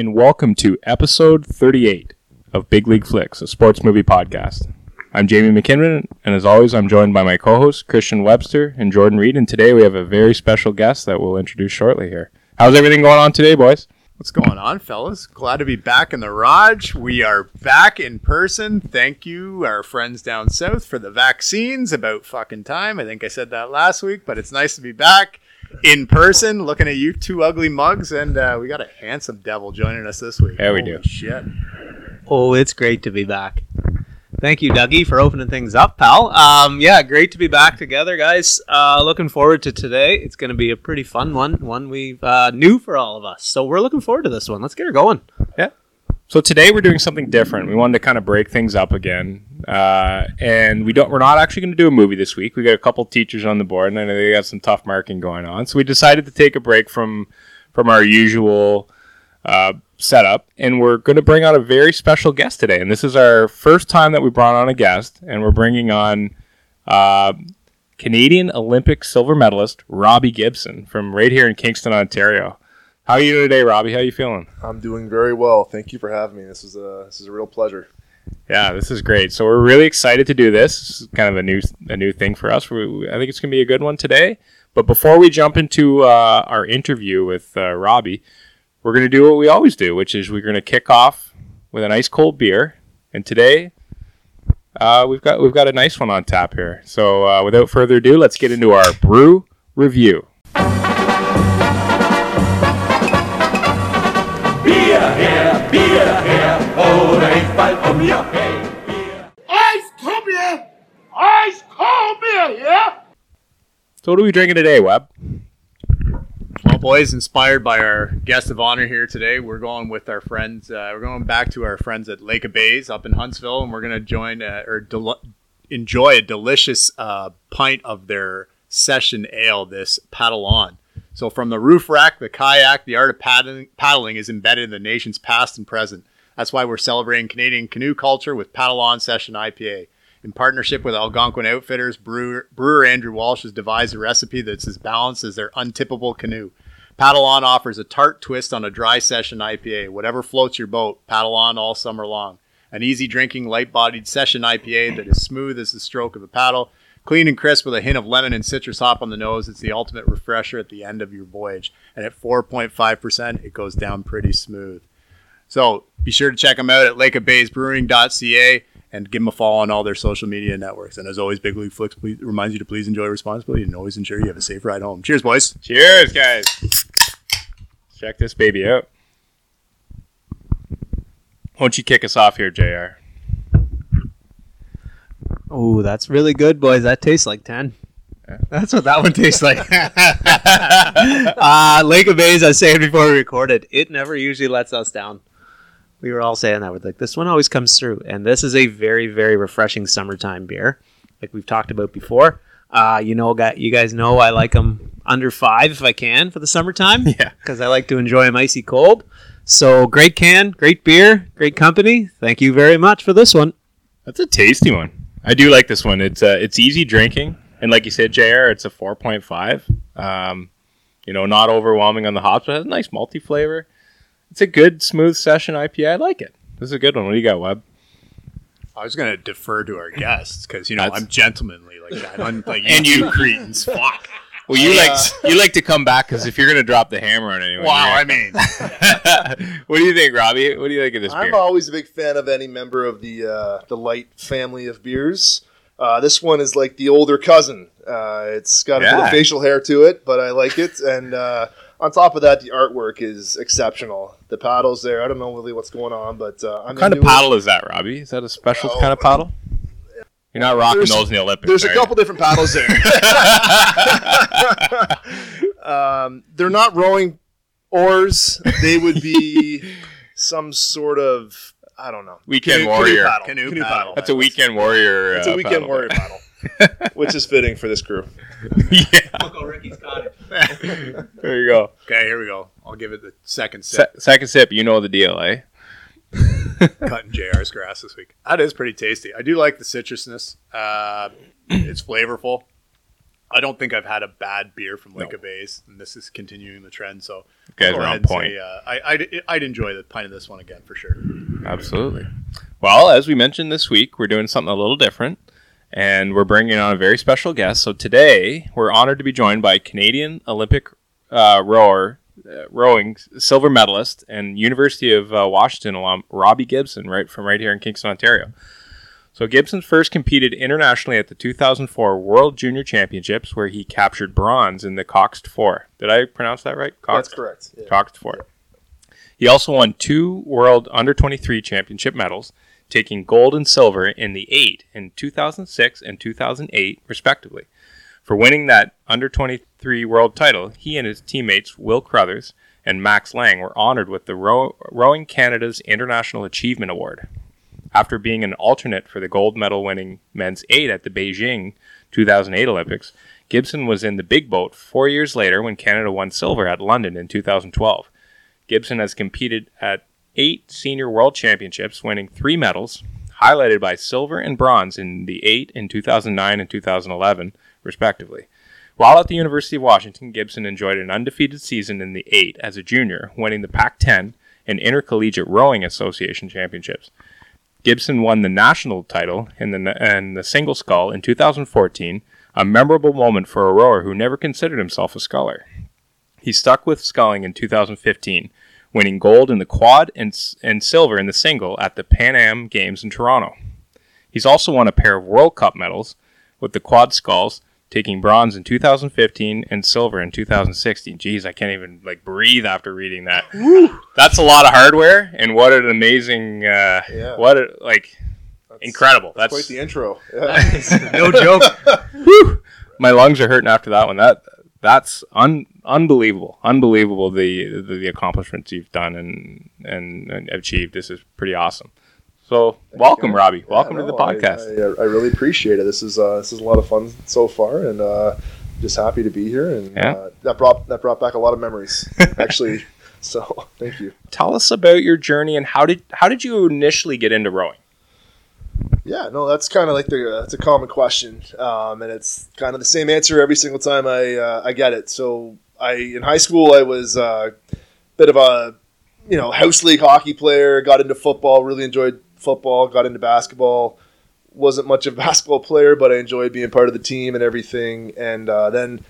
and welcome to episode 38 of Big League Flicks, a sports movie podcast. I'm Jamie McKinnon, and as always, I'm joined by my co hosts, Christian Webster and Jordan Reed, and today we have a very special guest that we'll introduce shortly here. How's everything going on today, boys? What's going on, fellas? Glad to be back in the Raj. We are back in person. Thank you, our friends down south, for the vaccines. About fucking time. I think I said that last week, but it's nice to be back in person, looking at you two ugly mugs, and uh, we got a handsome devil joining us this week. Yeah, we Holy do. Shit. Oh, it's great to be back. Thank you, Dougie, for opening things up, pal. Um, yeah, great to be back together, guys. Uh, looking forward to today. It's going to be a pretty fun one, one we've uh, new for all of us. So we're looking forward to this one. Let's get her going. Yeah. So today we're doing something different. We wanted to kind of break things up again, uh, and we don't. We're not actually going to do a movie this week. We got a couple teachers on the board, and I know they got some tough marking going on. So we decided to take a break from from our usual uh, setup, and we're going to bring on a very special guest today. And this is our first time that we brought on a guest, and we're bringing on uh, Canadian Olympic silver medalist Robbie Gibson from right here in Kingston, Ontario. How are you today, Robbie? How are you feeling? I'm doing very well. Thank you for having me. This is a this is a real pleasure. Yeah, this is great. So we're really excited to do this. This is kind of a new a new thing for us. We, I think it's going to be a good one today. But before we jump into uh, our interview with uh, Robbie, we're going to do what we always do, which is we're going to kick off with an ice cold beer. And today, uh, we've got we've got a nice one on tap here. So uh, without further ado, let's get into our brew review. Hey. Ice cold beer! Ice cold beer, yeah? So what are we drinking today, Webb? Well, boys, inspired by our guest of honor here today, we're going with our friends. Uh, we're going back to our friends at Lake of Bays up in Huntsville, and we're going to join uh, or del- enjoy a delicious uh, pint of their session ale, this paddle on. So, from the roof rack, the kayak, the art of paddling, paddling is embedded in the nation's past and present. That's why we're celebrating Canadian canoe culture with Paddle On Session IPA. In partnership with Algonquin Outfitters, brewer, brewer Andrew Walsh has devised a recipe that's as balanced as their untippable canoe. Paddle On offers a tart twist on a dry session IPA. Whatever floats your boat, paddle on all summer long. An easy drinking, light bodied session IPA that is smooth as the stroke of a paddle, clean and crisp with a hint of lemon and citrus hop on the nose. It's the ultimate refresher at the end of your voyage. And at 4.5%, it goes down pretty smooth. So be sure to check them out at lakeofbaysbrewing.ca and give them a follow on all their social media networks. And as always, Big League Flicks please, reminds you to please enjoy responsibly and always ensure you have a safe ride home. Cheers, boys. Cheers, guys. Check this baby out. Why don't you kick us off here, JR? Oh, that's really good, boys. That tastes like 10. That's what that one tastes like. uh, Lake of Bays, I was saying before we recorded, it never usually lets us down. We were all saying that. We're like, this one always comes through. And this is a very, very refreshing summertime beer, like we've talked about before. Uh, you know, got you guys know I like them under five if I can for the summertime. Yeah. because I like to enjoy them icy cold. So great can, great beer, great company. Thank you very much for this one. That's a tasty one. I do like this one. It's uh, it's easy drinking, and like you said, JR, it's a four point five. Um, you know, not overwhelming on the hops, but has a nice multi flavor. It's a good smooth session IPA. I like it. This is a good one. What do you got, Webb? I was going to defer to our guests because, you know, That's- I'm gentlemanly like that. I'm like, And you you- two cretins. Fuck. Well, you Uh, like you like to come back because if you're gonna drop the hammer on anyone, Wow, I you're- mean, what do you think, Robbie? What do you think of this I'm beer? always a big fan of any member of the uh, the light family of beers. Uh, this one is like the older cousin. Uh, it's got a bit Yeah. of facial hair to it, but I like it. And uh, on top of that, the artwork is exceptional. The paddles there, I don't know really what's going on, but uh, I'm What kind of paddle is that, Robbie? Is that a special Oh, kind of paddle? You're not rocking there's- those in the Olympics. There's a are couple different paddles there. um, they're not rowing oars. They would be some sort of I don't know. Weekend Canoe- warrior. Canoe paddle. Canoe Canoe paddle. paddle. That's a weekend warrior. It's a uh, weekend paddle. warrior paddle, which is fitting for this crew. yeah, Uncle Ricky's cottage. there you go. okay, here we go. I'll give it the second Se- sip. second sip, you know the deal, eh? Cutting JR's grass this week. That is pretty tasty. I do like the citrusness. Uh, it's flavorful. I don't think I've had a bad beer from Lake No. of Bays, and this is continuing the trend. So guys are on point. say, uh, I, I'd, I'd enjoy the pint of this one again for sure. Absolutely. Well, as we mentioned this week, we're doing something a little different, and we're bringing on a very special guest. So today, we're honored to be joined by Canadian Olympic uh, rower, uh, rowing silver medalist, and University of uh, Washington alum Robbie Gibson, right from right here in Kingston, Ontario. So Gibson first competed internationally at the 2004 World Junior Championships, where he captured bronze in the Coxed Four. Did I pronounce that right? That's correct. Yeah. Coxed Four. He also won two World Under 23 Championship medals, taking gold and silver in the eight in 2006 and 2008, respectively. For winning that Under 23 World title, he and his teammates Will Crothers and Max Lang were honored with the Row- Rowing Canada's International Achievement Award. After being an alternate for the gold medal winning men's eight at the Beijing 2008 Olympics, Gibson was in the big boat four years later when Canada won silver at London in 2012. Gibson has competed at eight senior world championships, winning three medals, highlighted by silver and bronze in the eight in 2009 and 2011, respectively. While at the University of Washington, Gibson enjoyed an undefeated season in the eight as a junior, winning the Pac 10 and Intercollegiate Rowing Association championships. Gibson won the national title in the, the single scull in 2014, a memorable moment for a rower who never considered himself a sculler. He stuck with sculling in 2015, winning gold in the quad and, and silver in the single at the Pan Am Games in Toronto. He's also won a pair of World Cup medals with the quad sculls, taking bronze in 2015 and silver in 2016. Jeez, I can't even like breathe after reading that. That's a lot of hardware, and what an amazing, uh, Yeah. what a, like That's incredible. That's, Quite the intro. Yeah. no joke. my lungs are hurting after that one. That that's un, unbelievable, unbelievable the, the the accomplishments you've done and, and and achieved. This is pretty awesome. So welcome, Robbie. Welcome Yeah, to the no, I- podcast. I, I, really appreciate it. This is uh, this is a lot of fun so far, and uh, just happy to be here. And Yeah. uh, that brought that brought back a lot of memories, actually. so thank you. Tell us about your journey and how did how did you initially get into rowing? Yeah, no, that's kind of like the uh, it's a common question, um, and it's kind of the same answer every single time I uh, I get it. So I in high school I was a bit of a you know house league hockey player. Got into football, really enjoyed football. Got into basketball. Wasn't much of a basketball player, but I enjoyed being part of the team and everything. And uh, then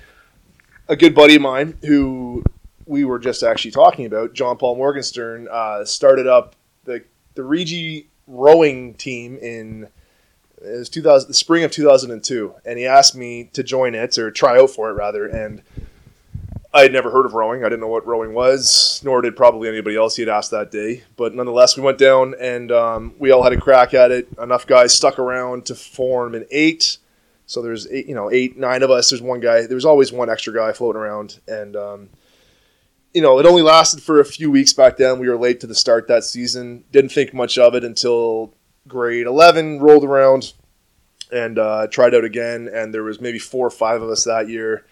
a good buddy of mine who we were just actually talking about, John Paul Morgenstern, uh, started up the the Regi rowing team in it was 2000 the spring of 2002 and he asked me to join it or try out for it rather and I had never heard of rowing. I didn't know what rowing was, nor did probably anybody else he had asked that day. But nonetheless, we went down and um, we all had a crack at it. Enough guys stuck around to form an eight. So there's eight, you know, eight, nine of us. There's one guy. There was always one extra guy floating around, and um, you know, it only lasted for a few weeks back then. We were late to the start that season. Didn't think much of it until grade 11 rolled around and uh, tried out again. And there was maybe four or five of us that year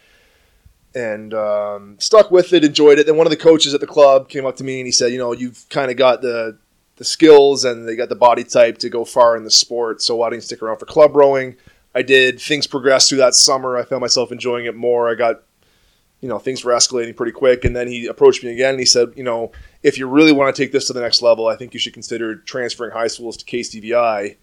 and um, stuck with it, enjoyed it. Then one of the coaches at the club came up to me and he said, you know, you've kind of got the the skills and they got the body type to go far in the sport. So why don't you stick around for club rowing? I did. Things progressed through that summer. I found myself enjoying it more. I got, you know, things were escalating pretty quick. And then he approached me again and he said, you know, if you really want to take this to the next level, I think you should consider transferring high schools to KCVI.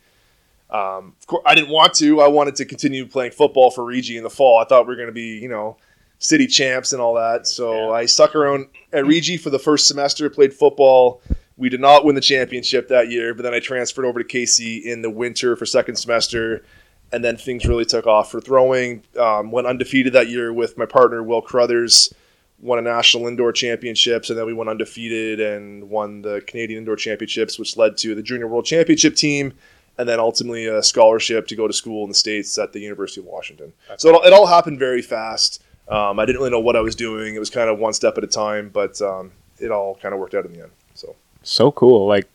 Um, of course, I didn't want to. I wanted to continue playing football for Regi in the fall. I thought we were going to be, you know, city champs and all that. So I stuck around at Regi for the first semester, played football. We did not win the championship that year, but then I transferred over to KC in the winter for second semester, and then things really took off for throwing. Um, went undefeated that year with my partner Will Crothers. Won a national indoor championships, and then we went undefeated and won the Canadian indoor championships, which led to the junior world championship team, and then ultimately a scholarship to go to school in the states at the University of Washington. So it all, it all happened very fast. Um, I didn't really know what I was doing. It was kind of one step at a time, but um, it all kind of worked out in the end. So So cool. Like,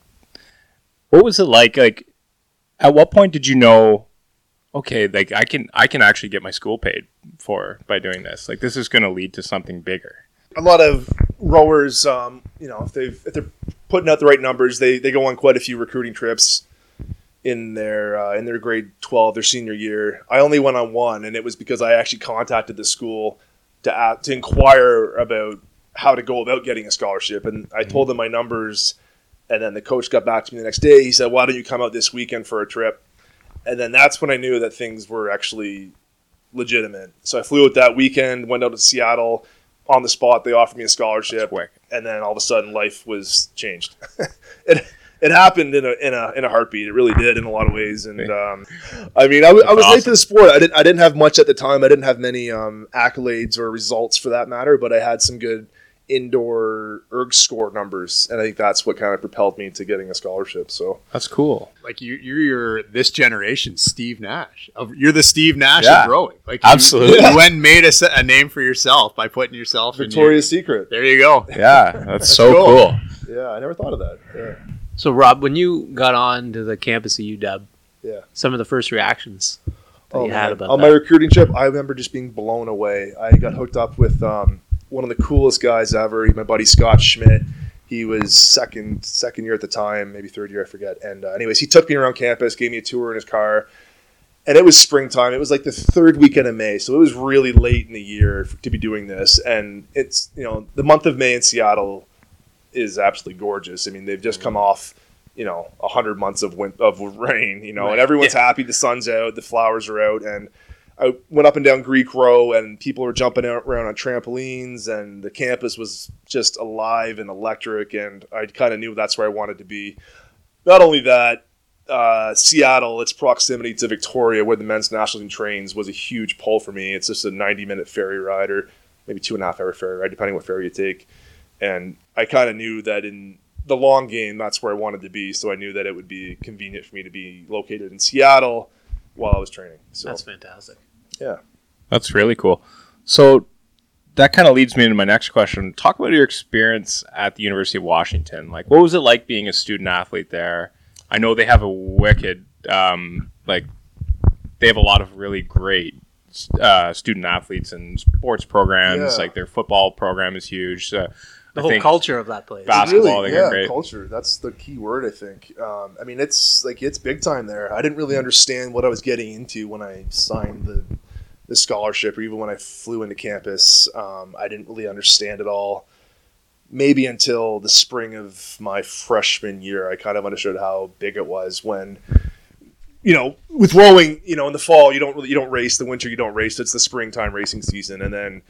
what was it like? Like, at what point did you know? Okay, like I can I can actually get my school paid for by doing this. Like, this is going to lead to something bigger. a lot of rowers, um, you know, if they've if they're putting out the right numbers, they they go on quite a few recruiting trips. In their uh, in their grade twelve, their senior year. I only went on one, and it was because I actually contacted the school to a to inquire about how to go about getting a scholarship, and I told them my numbers. And then the coach got back to me the next day. He said, "Why don't you come out this weekend for a trip?" And then that's when I knew that things were actually legitimate. So I flew out that weekend, went out to Seattle on the spot. They offered me a scholarship, quick. and then all of a sudden life was changed. it it happened in a in a in a heartbeat. It really did in a lot of ways. And um, I mean, I, w- I was late to the sport. I didn't I didn't have much at the time. I didn't have many um, accolades or results for that matter, but I had some good indoor erg score numbers, and I think that's what kind of propelled me to getting a scholarship. So That's cool. Like you, you're your this generation Steve Nash. You're the Steve Nash Yeah. of rowing. Like Absolutely. you, went and made a, a name for yourself by putting yourself in your- Victoria's Secret. There you go. Yeah, that's, so cool. cool. Yeah, I never thought of that. Yeah. So, Rob, when you got on to the campus of UW, Yeah. some of the first reactions that you had man. about on that. my recruiting trip, I remember just being blown away. I got hooked up with um, one of the coolest guys ever. My buddy Scott Schmidt. He was second second year at the time, maybe third year, I forget. And uh, anyways, he took me around campus, gave me a tour in his car, and it was springtime. It was like the third weekend of May, so it was really late in the year to be doing this. And it's you know the month of May in Seattle is absolutely gorgeous. I mean, they've just come off you know a hundred months of win- of rain, you know, and everyone's happy. The sun's out, the flowers are out, and I went up and down Greek Row, and people were jumping around on trampolines, and the campus was just alive and electric, and I kind of knew that's where I wanted to be. Not only that, uh, Seattle, its proximity to Victoria, where the men's national team trains, was a huge pull for me. It's just a 90 minute ferry ride, or maybe two and a half hour ferry ride, depending what ferry you take. And I kind of knew that in the long game, that's where I wanted to be. So I knew that it would be convenient for me to be located in Seattle while I was training. So That's fantastic. yeah. That's really cool. So that kind of leads me into my next question. Talk about your experience at the University of Washington. Like, what was it like being a student athlete there? I know they have a wicked, um, like, they have a lot of really great uh, student athletes and sports programs. Yeah. Like their football program is huge. Uh, The I whole culture of that place. Basketball, really, yeah, great. culture. That's the key word, I think. Um, I mean, it's like it's big time there. I didn't really understand what I was getting into when I signed the the scholarship, or even when I flew into campus. Um, I didn't really understand it all. Maybe until the spring of my freshman year, I kind of understood how big it was when. You know, with rowing, you know, in the fall you don't really you don't race. The winter you don't race. It's the springtime racing season, and then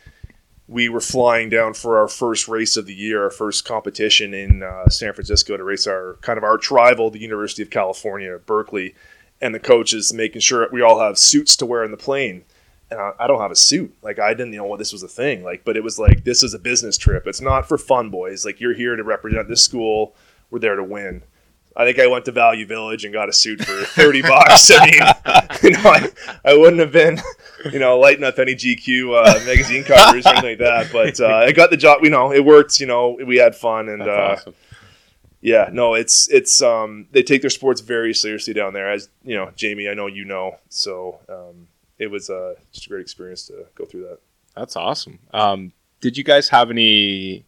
we were flying down for our first race of the year, our first competition in uh, San Francisco to race our kind of arch rival, the University of California, Berkeley, and the coach is making sure we all have suits to wear in the plane. And I, I don't have a suit. Like I didn't know what this was a thing. Like, but it was like this is a business trip. It's not for fun, boys. Like you're here to represent this school. We're there to win. I think I went to Value Village and got a suit for thirty bucks. I mean, you know, I, I wouldn't have been, you know, lighting up any GQ uh, magazine covers or anything like that. But uh, I got the job. You know, it worked. You know, we had fun and That's uh, awesome. yeah, no, it's it's um they take their sports very seriously down there. As you know, Jamie, I know you know. So um, it was uh, just a great experience to go through that. That's awesome. Um, did you guys have any?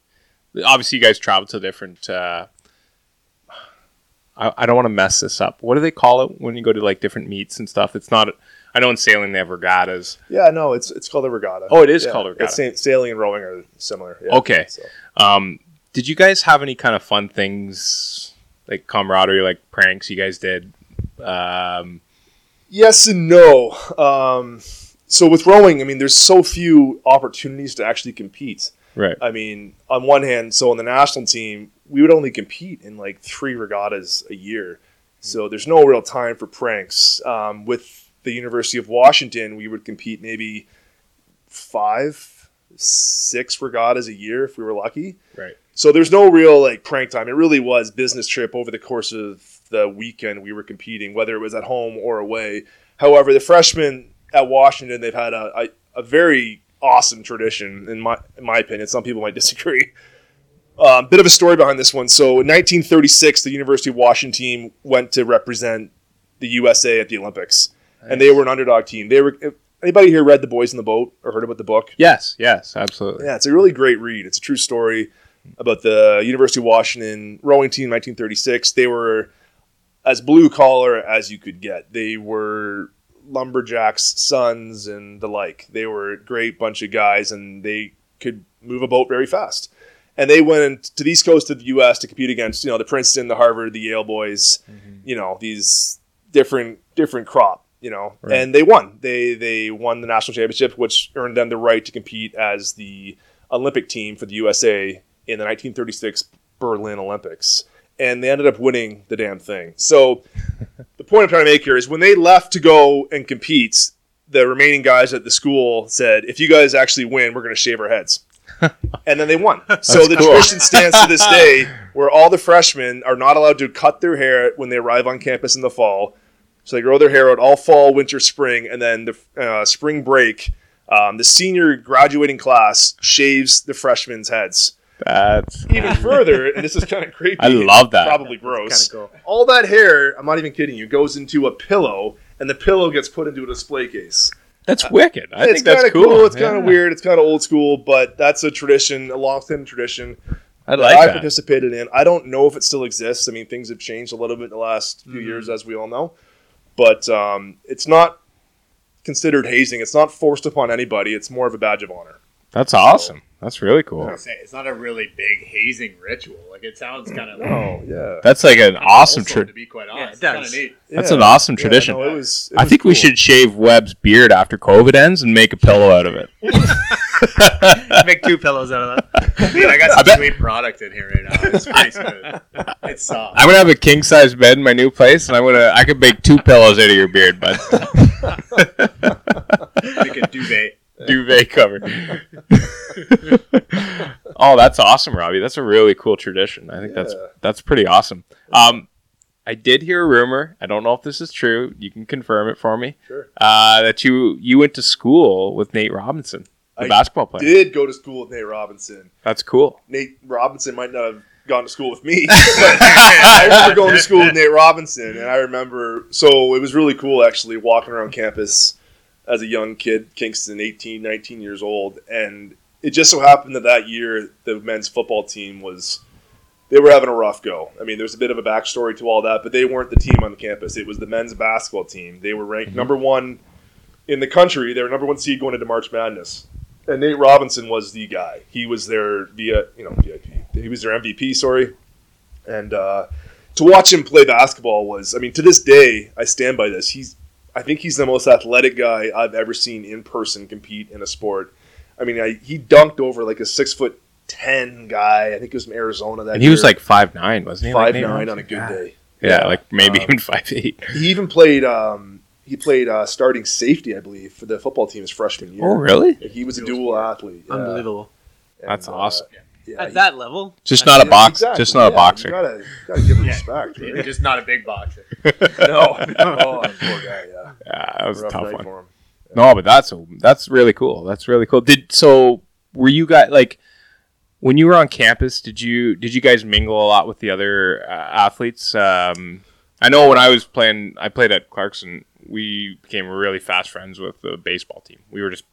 Obviously, you guys traveled to different. Uh, I, I don't want to mess this up. What do they call it when you go to like different meets and stuff? It's not. I know in sailing they have regattas. Yeah, no, it's it's called a regatta. Oh, it is Yeah, called a regatta. It's sailing and rowing are similar. Yeah, Okay. so. Um, did you guys have any kind of fun things like camaraderie, like pranks you guys did? Um, Yes and no. Um, so with rowing, I mean, there's so few opportunities to actually compete. right. I mean, on one hand, so on the national team, we would only compete in like three regattas a year. So there's no real time for pranks. Um, with the University of Washington, we would compete maybe five, six regattas a year if we were lucky. Right. So there's no real like prank time. It really was business trip over the course of the weekend we were competing, whether it was at home or away. However, the freshmen at Washington, they've had a, a, a very awesome tradition, in my in my opinion. Some people might disagree. Um, bit of a story behind this one. So in 1936, the University of Washington team went to represent the USA at the Olympics, and they were an underdog team. They were. Anybody here read The Boys in the Boat or heard about the book? Yes. Yes. Absolutely. Yeah, it's a really great read. It's a true story about the University of Washington rowing team, 1936. They were as blue collar as you could get. They were lumberjacks' sons and the like. They were a great bunch of guys, and they could move a boat very fast. And they went to the east coast of the U.S. to compete against, you know, the Princeton, the Harvard, the Yale boys. Mm-hmm. You know, these different different crop. You know, Right. and they won. They they won the national championship, which earned them the right to compete as the Olympic team for the USA in the 1936 Berlin Olympics. And they ended up winning the damn thing. So the point I'm trying to make here is when they left to go and compete, the remaining guys at the school said, if you guys actually win, we're going to shave our heads. and then they won. So the cool. tradition stands to this day where all the freshmen are not allowed to cut their hair when they arrive on campus in the fall. So they grow their hair out all fall, winter, spring, and then the uh, spring break, um, the senior graduating class shaves the freshmen's heads. That's Even further, and this is kind of creepy. I love that. Probably gross. cool. All that hair, I'm not even kidding you, goes into a pillow, and the pillow gets put into a display case. that's wicked. I it's think that's kind of cool. It's kind of weird. It's kind of old school, but that's a tradition, a long-standing tradition I that like I that. participated in. I don't know if it still exists. I mean, things have changed a little bit in the last few Mm-hmm. years, as we all know. But um, it's not considered hazing. It's not forced upon anybody. It's more of a badge of honor. That's awesome. That's really cool. I was say, it's not a really big hazing ritual. Like it sounds kind of Oh yeah, That's like an awesome tradition. to tradition. be quite Yeah, honest. it it's kind does. of neat. That's Yeah. an awesome Yeah, tradition. no, it was, it I was think we should shave Webb's beard after COVID ends and make a pillow out of it. Make two pillows out of that. Dude, I got I some bet- sweet product in here right now. It's pretty smooth. It's soft. I'm gonna have a king size bed in my new place, and I'm gonna I could make two pillows out of your beard, bud. Make a duvet. Duvet cover. oh, that's awesome, Robbie. That's a really cool tradition. I think that's Yeah. that's pretty awesome. Um, I did hear a rumor. I don't know if this is true. You can confirm it for me. Sure. Uh, that you you went to school with Nate Robinson, the I basketball player. did go to school with Nate Robinson. That's cool. Nate Robinson might not have gone to school with me, but I remember going to school with Nate Robinson, and I remember so it was really cool actually walking around campus as a young kid, Kingston, 18, 19 years old, and it just so happened that that year the men's football team was they were having a rough go. I mean, there's a bit of a backstory to all that, but they weren't the team on the campus. It was the men's basketball team. They were ranked mm-hmm. number one in the country. They were number one seed going into March Madness. And Nate Robinson was the guy. He was their via you know VIP. He was their MVP. Sorry, and uh, to watch him play basketball was. I mean, to this day, I stand by this. He's. I think he's the most athletic guy I've ever seen in person compete in a sport. I mean, I, he dunked over like a six foot ten guy. I think he was from Arizona. That And he was like five nine, wasn't he? Five Nate nine on a good Yeah. day. Yeah, like maybe Um, even five eight. He even played. Um, he played uh, starting safety, I believe, for the football team his freshman year. Oh, really? He was a dual athlete. yeah. Unbelievable. And, That's uh, awesome. yeah, At he- that level, Just I not a box. exactly, Just not a boxer. You gotta, gotta give him Yeah. respect, right? just not a big boxer. no, oh, poor guy. Yeah, Yeah, that was a rough tough one. for him. No, but that's that's really cool. That's really cool. Did so? Were you guys like when you were on campus? Did you did you guys mingle a lot with the other uh, athletes? Um, I know when I was playing, I played at Clarkson. We became really fast friends with the baseball team. We were just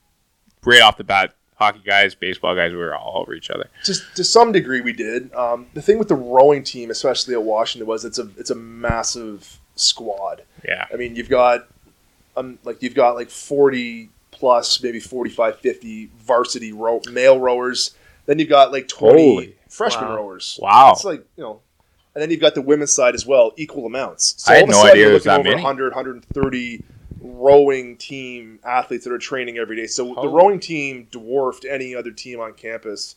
right off the bat, hockey guys, baseball guys. We were all over each other. Just to some degree, we did. Um, the thing with the rowing team, especially at Washington, was it's a it's a massive squad. Yeah, I mean, you've got um, like you've got like 40 plus, maybe 45, 50 varsity row, male rowers. Then you've got like 20 Holy. freshman Wow. rowers. Wow. It's like, you know, and then you've got the women's side as well, equal amounts. So I had all of a no sudden idea you're looking that over many. 100, 130 rowing team athletes that are training every day. So the rowing team dwarfed any other team on campus.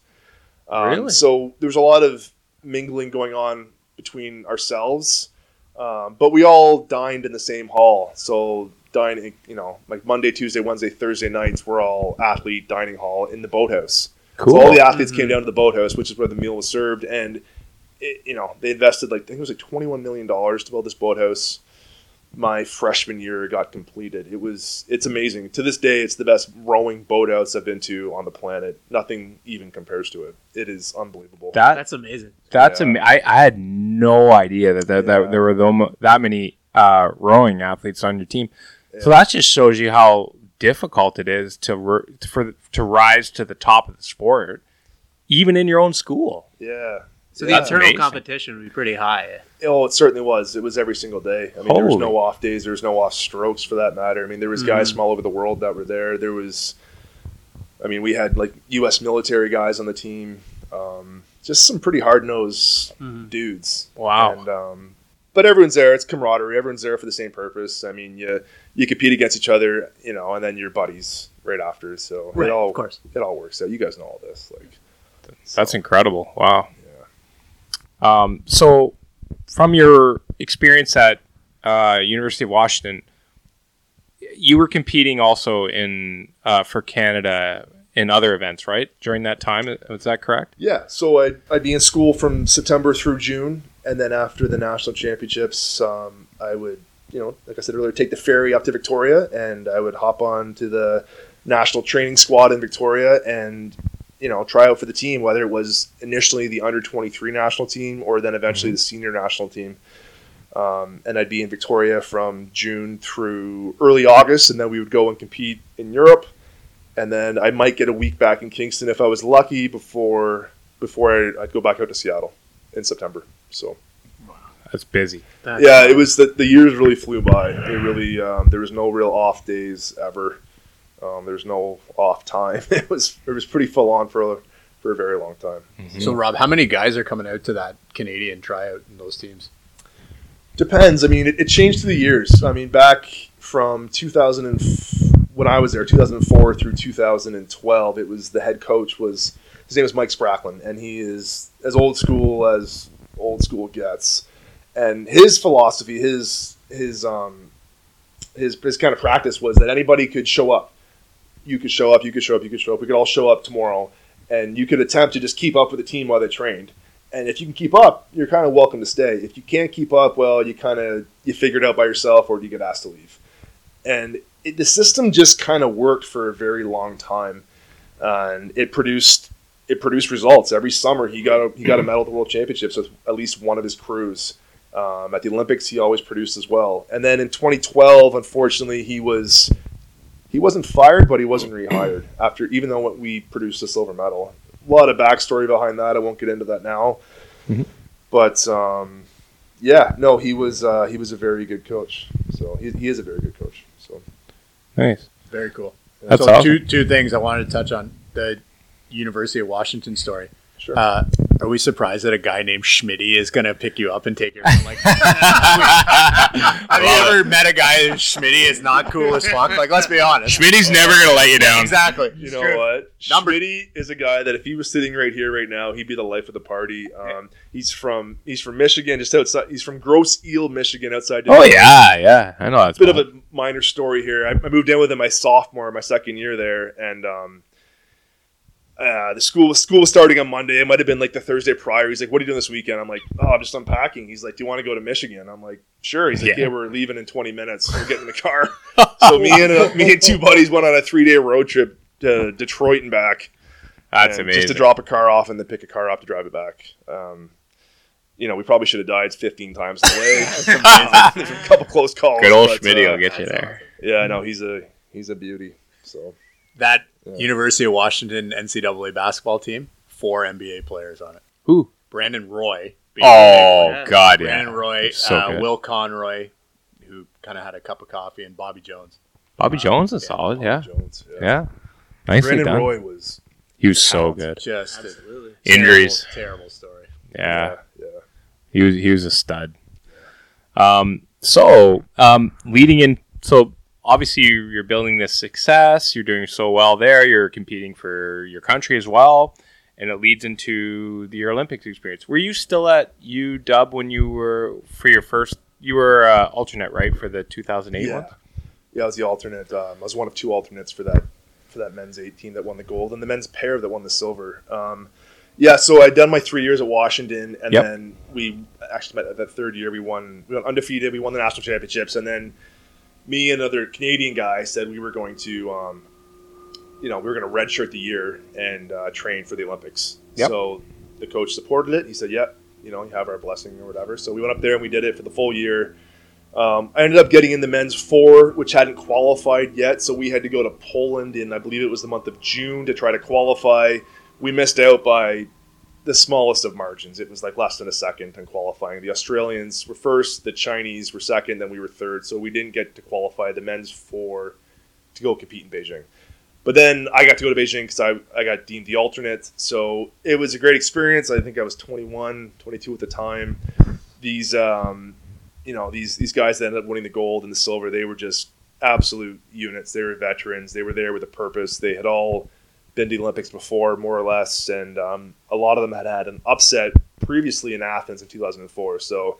Um, Really? So there's a lot of mingling going on between ourselves, um, but we all dined in the same hall. So dining, you know, like Monday, Tuesday, Wednesday, Thursday nights, we're all athlete dining hall in the boathouse. cool. So all the athletes came down to the boathouse, which is where the meal was served, and it, you know they invested like I think it was like twenty one million dollars to build this boathouse. My freshman year got completed. It was it's amazing. To this day, it's the best rowing boathouse I've been to on the planet. Nothing even compares to it. It is unbelievable. that that's amazing. That's Yeah. ama- I, I had no idea that that, Yeah. that there were tho- that many uh, rowing athletes on your team. So that just shows you how difficult it is to r- for to rise to the top of the sport, even in your own school. yeah, So Yeah. the internal amazing. competition would be pretty high. Oh, it certainly was. It was every single day. I mean, there was no off days. There was no off strokes for that matter. I mean, there was guys from all over the world that were there. There was, I mean, we had like U.S. military guys on the team. Um, just some pretty hard nosed dudes. Wow. And um, but everyone's there. It's camaraderie. Everyone's there for the same purpose. I mean, you you compete against each other, you know, and then you're buddies right after. So Right, it all of course. it all works out. You guys know all this. Like, That's incredible. Wow. Um, so, from your experience at uh, University of Washington, you were competing also in uh, for Canada in other events, right? During that time, was that correct? Yeah, so I'd, I'd be in school from September through June, and then after the national championships, um, I would, you know, like I said earlier, take the ferry up to Victoria, and I would hop on to the national training squad in Victoria, and you know, try out for the team, whether it was initially the under twenty three national team or then eventually the senior national team. Um, and I'd be in Victoria from June through early August, and then we would go and compete in Europe and then I might get a week back in Kingston if I was lucky before before I'd, I'd go back out to Seattle in September. So That's busy. That's yeah, it was the, the years really flew by. It really um, there was no real off days ever. Um, there was no off time. It was it was pretty full on for a, for a very long time. So, Rob, how many guys are coming out to that Canadian tryout in those teams? Depends. I mean, it, it changed through the years. I mean, back from 2000 and f- when I was there, 2004 through 2012, it was the head coach was his name was Mike Spracklen, and he is as old school as old school gets. And his philosophy, his his um his his kind of practice was that anybody could show up. You could show up. You could show up. You could show up. We could all show up tomorrow, and you could attempt to just keep up with the team while they trained. And if you can keep up, you're kind of welcome to stay. If you can't keep up, well, you kind of you figure it out by yourself, or you get asked to leave. And it, the system just kind of worked for a very long time, and it produced it produced results every summer. He got a, he got a medal at the World Championships with at least one of his crews. Um, at the Olympics, he always produced as well. And then in 2012, unfortunately, he was he wasn't fired, but he wasn't rehired after even though we produced a silver medal. A lot of backstory behind that. I won't get into that now. But um, yeah, no, he was uh, he was a very good coach. So he, he is a very good coach. So Nice. Very cool. That's so awesome. two two things I wanted to touch on the University of Washington story. Sure. Uh, are we surprised that a guy named Schmitty is going to pick you up and take you around? Like, have you ever met a guy who's Schmitty is not cool as fuck? Like, let's be honest. Schmitty's never gonna let you down. Exactly. You know what? Number- Schmitty is a guy that if he was sitting right here right now, he'd be the life of the party. Um, he's from he's from Michigan, just outside. He's from Grosse Ile, Michigan, outside. Oh Detroit. yeah, yeah. I know It's a bit of a minor story here. I, I moved in with him my sophomore, my second year there, and um, uh, the school school was starting on Monday. It might have been like the Thursday prior. He's like, "What are you doing this weekend?" I'm like, "Oh, I'm just unpacking." He's like, "Do you want to go to Michigan?" I'm like, "Sure." He's like, Yeah. "Yeah, we're leaving in 20 minutes. We're getting in the car." so me and uh, me and two buddies went on a three day road trip to Detroit and back. That's and amazing. Just to drop a car off and then pick a car up to drive it back. Um, you know, we probably should have died 15 times the way. a couple close calls. Good old Schmitty uh, will get you there. yeah, I know he's a he's a beauty. So That Yeah. University of Washington NCAA basketball team, four NBA players on it. Who? Brandon Roy. being Oh Yeah. God, yeah. Brandon Roy, So uh. Will Conroy, who kind of had a cup of coffee, and Bobby Jones. Bobby Jones is solid. Paul Yeah, Jones. yeah. Nicely Brandon done. Roy was He was so good. Just Absolutely. Injuries. Terrible, terrible story. Yeah. yeah. He was he was a stud. Um, so um, leading in, so obviously you- you're building this success. You're doing so well there. You're competing for your country as well, and it leads into the, your Olympics experience. Were you still at UW when you were for your first? You were uh, alternate, right, for the 2008 Yeah. one. Yeah, I was the alternate. Um, I was one of two alternates for that for that men's 18 that won the gold and the men's pair that won the silver. Um, yeah, so I'd done my three years at Washington, and Yep. then we actually met that third year. We won. We went undefeated. We won the national championships, and then me and another Canadian guy said we were going to, um, you know, we were going to redshirt the year and uh, train for the Olympics. Yep. So the coach supported it. He said, "Yep, you know, you have our blessing or whatever." So we went up there and we did it for the full year. Um, I ended up getting in the men's four, which hadn't qualified yet, so we had to go to Poland in, I believe it was the month of June, to try to qualify. We missed out by the smallest of margins. It was like less than a second in qualifying. The Australians were first, the Chinese were second, then we were third. So we didn't get to qualify the men's four to go compete in Beijing. But then I got to go to Beijing because I, I got deemed the alternate. So it was a great experience. I think I was 21, 22 at the time. These, um, you know, these these guys that ended up winning the gold and the silver, they were just absolute units. They were veterans. They were there with a purpose. They had all been to the Olympics before, more or less, and um, a lot of them had had an upset previously in Athens in 2004. So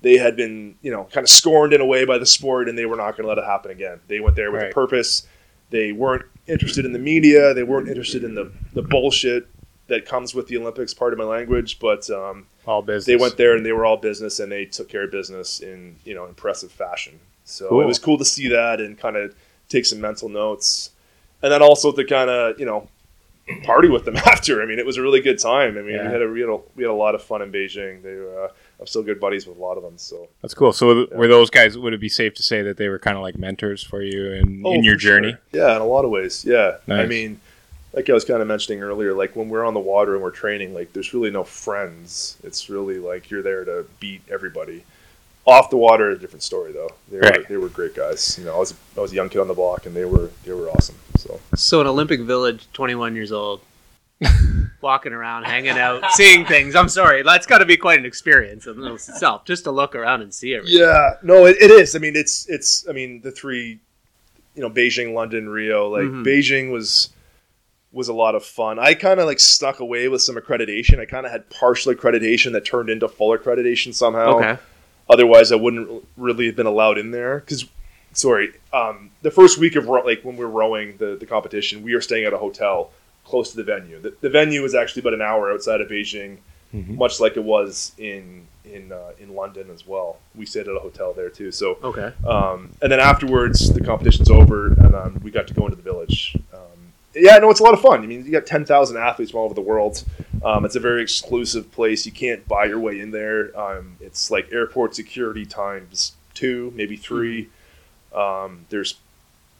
they had been, you know, kind of scorned in a way by the sport, and they were not going to let it happen again. They went there with Right. a purpose. They weren't interested in the media. They weren't interested in the the bullshit that comes with the Olympics. Part of my language, but um, All business. they went there and they were all business, and they took care of business in you know impressive fashion. So Cool. it was cool to see that and kind of take some mental notes, and then also to kind of you know party with them after. I mean, it was a really good time. I mean, Yeah. we had a we had a, we had a lot of fun in Beijing. They were, uh, I'm still good buddies with a lot of them. So That's cool. So were those guys? Would it be safe to say that they were kind of like mentors for you in, Oh, in your for sure. journey? Yeah, in a lot of ways. Yeah. I mean, like I was kind of mentioning earlier, like when we're on the water and we're training, like there's really no friends. It's really like you're there to beat everybody. Off the water, a different story though. They were Right. they were great guys. You know, I was I was a young kid on the block, and they were they were awesome. So So in Olympic Village, 21 years old, walking around, hanging out, seeing things. I'm sorry, that's got to be quite an experience in itself, just to look around and see everything. yeah, no, it, it is. I mean, it's it's. I mean, the three, you know, Beijing, London, Rio. Like Mhm. Beijing was was a lot of fun. I kind of like stuck away with some accreditation. I kind of had partial accreditation that turned into full accreditation somehow. Okay. Otherwise, I wouldn't really have been allowed in there. Because, sorry, um, the first week of like when we were rowing the, the competition, we are staying at a hotel close to the venue. The, the venue is actually about an hour outside of Beijing, Mhm. much like it was in in uh, in London as well. We stayed at a hotel there too. So Okay. um, and then afterwards, the competition's over, and um, we got to go into the village. Um, yeah, no, it's a lot of fun. I mean, you got ten thousand athletes from all over the world. Um, it's a very exclusive place. You can't buy your way in there. Um, it's like airport security times two, maybe three. Um, there's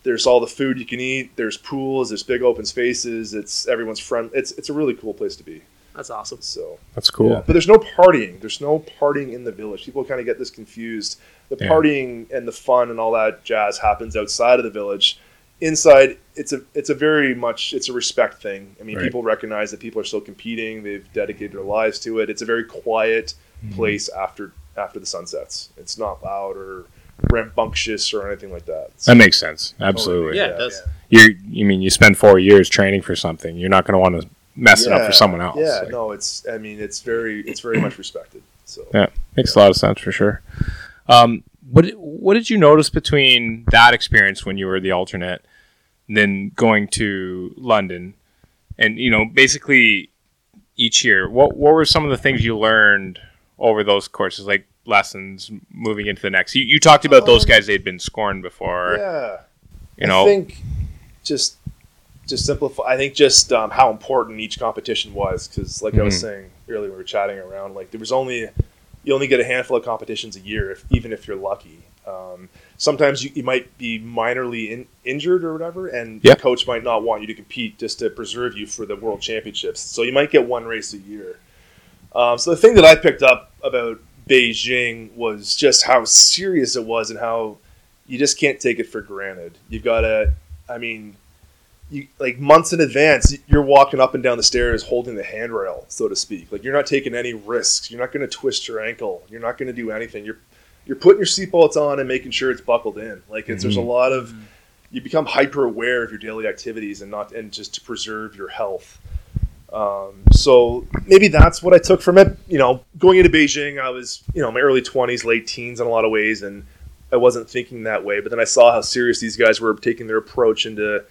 there's all the food you can eat. There's pools. There's big open spaces. It's everyone's friend. It's it's a really cool place to be. That's awesome. So That's cool. yeah, but there's no partying. There's no partying in the village. People kind of get this confused. The Yeah. partying and the fun and all that jazz happens outside of the village. Inside, it's a it's a very much it's a respect thing. I mean, Right. people recognize that people are still competing. They've dedicated their lives to it. It's a very quiet Mm-hmm. place after after the sun sets. It's not loud or rambunctious or anything like that. That makes sense. Absolutely. Yeah, it does. You're. You mean you spend four years training for something? You're not going to want to mess it up for someone else. Yeah, Like, no, it's I mean, it's very it's very much respected. So Yeah, makes a lot of sense for sure. Um, what what did you notice between that experience when you were the alternate, and then going to London, and you know basically each year? What what were some of the things you learned over those courses, like lessons moving into the next? You, you talked about those Um, guys they'd been scorned before. yeah. You know, I think just just simplify. I think just um, how important each competition was because, like I was Mhm. saying earlier, we were chatting around. Like there was only you only get a handful of competitions a year, if, even if you're lucky. Um, sometimes you, you might be minorly in, injured or whatever, and Yeah. the coach might not want you to compete just to preserve you for the world championships. So you might get one race a year. Um, so the thing that I picked up about Beijing was just how serious it was and how you just can't take it for granted. You've got to, I mean, you like months in advance, you're walking up and down the stairs holding the handrail, so to speak. Like you're not taking any risks. You're not going to twist your ankle. You're not going to do anything. You're you're putting your seatbelts on and making sure it's buckled in. Like it's, there's a lot of you become hyper aware of your daily activities and not and just to preserve your health. Um, so maybe that's what I took from it. You know, going into Beijing, I was you know my early twenties, late teens in a lot of ways, and I wasn't thinking that way. But then I saw how serious these guys were taking their approach into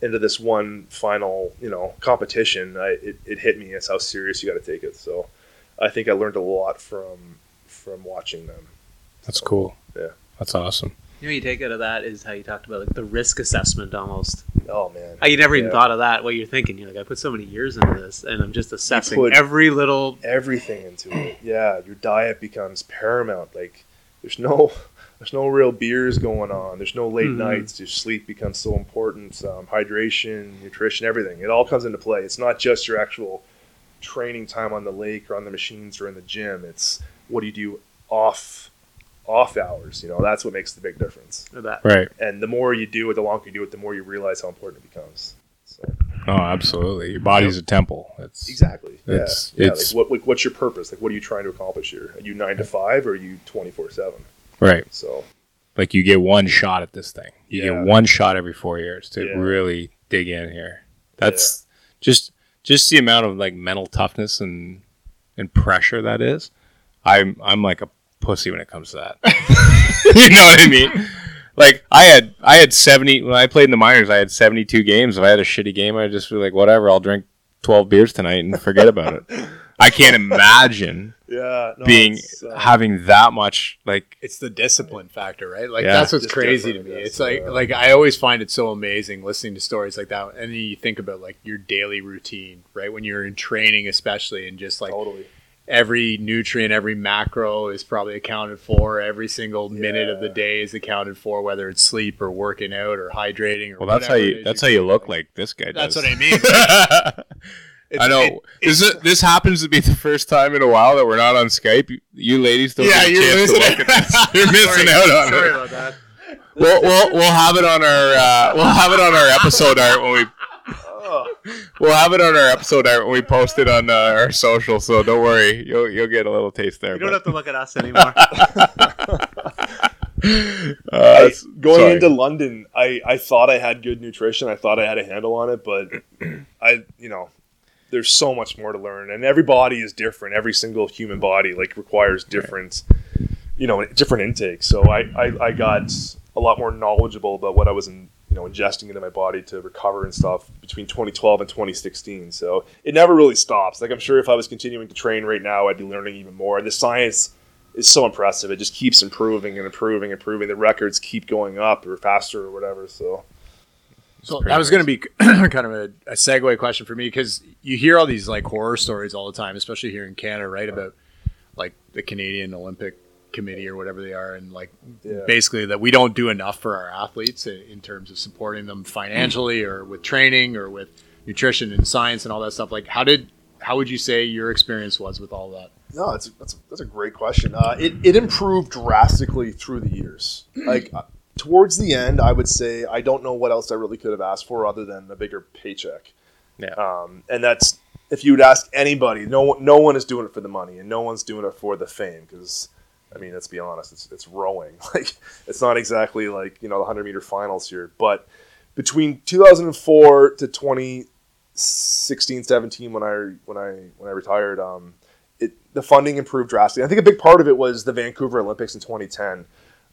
into this one final you know competition. I, it, it hit me as how serious you got to take it. So I think I learned a lot from from watching them. that's cool. Yeah. that's awesome. You know, you take out of that is how you talked about like the risk assessment almost. Oh man, I you never even thought of that. What you're thinking? You're like, I put so many years into this, and I'm just assessing put- every little. everything into it. Yeah, your diet becomes paramount. Like there's no there's no real beers going on. There's no late Mhm. nights. Your sleep becomes so important. Um, hydration, nutrition, everything. It all comes into play. It's not just your actual training time on the lake or on the machines or in the gym. It's what do you do off off hours? You know, that's what makes the big difference. That. Right. And the more you do it, the longer you do it, the more you realize how important it becomes. So Oh, absolutely. Your body's a temple. It's exactly. It's- yeah. yeah. like what, like, what's your purpose? Like, what are you trying to accomplish here? Are you nine to five or are you twenty four seven? Right. So Like you get one shot at this thing. You Yeah. get one shot every four years to Yeah. really dig in here. That's just just the amount of like mental toughness and and pressure that is. I'm I'm like a pussy when it comes to that. you know what I mean? Like I had I had seventy when I played in the minors. I had seventy two games. If I had a shitty game, I'd just be like, whatever. I'll drink twelve beers tonight and forget about it. I can't imagine yeah, no, being uh, having that much like it's the discipline factor, right? Like Yeah. that's what's Just crazy to me. yes, It's like yeah. like I always find it so amazing listening to stories like that, and then you think about like your daily routine, right? When you're in training, especially, and just like totally. every nutrient, every macro is probably accounted for. Every single minute of the day is accounted for, whether it's sleep or working out or hydrating. Or Well, that's how you that's how you look like this guy That's does. what I mean. It's- I know. it- this is, this happens to be the first time in a while that we're not on Skype. You, you ladies don't yeah, get a you're chance missing to look out. at this. You're missing Sorry. out on Sorry it. about that. We'll, we'll we'll have it on our uh, we'll have it on our episode art when we we'll have it on our episode art when we post it on uh, our social. So don't worry, you'll you'll get a little taste there. You don't but- have to look at us anymore. uh, I, going sorry. into London, I, I thought I had good nutrition. I thought I had a handle on it, but I, you know, there's so much more to learn, and every body is different. Every single human body like requires different, you know, different intakes. So I, I, I got a lot more knowledgeable about what I was in, you know, ingesting into my body to recover and stuff between 2012 and 2016. So it never really stops. Like I'm sure if I was continuing to train right now, I'd be learning even more. The science is so impressive. It just keeps improving and improving and improving. The records keep going up or faster or whatever. So So pretty that was going to be kind of a, a segue question for me because you hear all these like horror stories all the time, especially here in Canada, right? About like the Canadian Olympic Committee or whatever they are, and like Yeah. basically that we don't do enough for our athletes in, in terms of supporting them financially or with training or with nutrition and science and all that stuff. Like, how did how would you say your experience was with all that? no, that's that's that's a great question. Uh, it it improved drastically through the years. Like uh, towards the end, I would say I don't know what else I really could have asked for other than a bigger paycheck. Yeah. Um, and that's if you would ask anybody, no one no one is doing it for the money, and no one's doing it for the fame because. I mean, let's be honest. It's it's rowing. Like it's not exactly like you know the hundred meter finals here. But between 2004 to 2016, 17, when I when I when I retired, um, it the funding improved drastically. I think a big part of it was the Vancouver Olympics in 2010.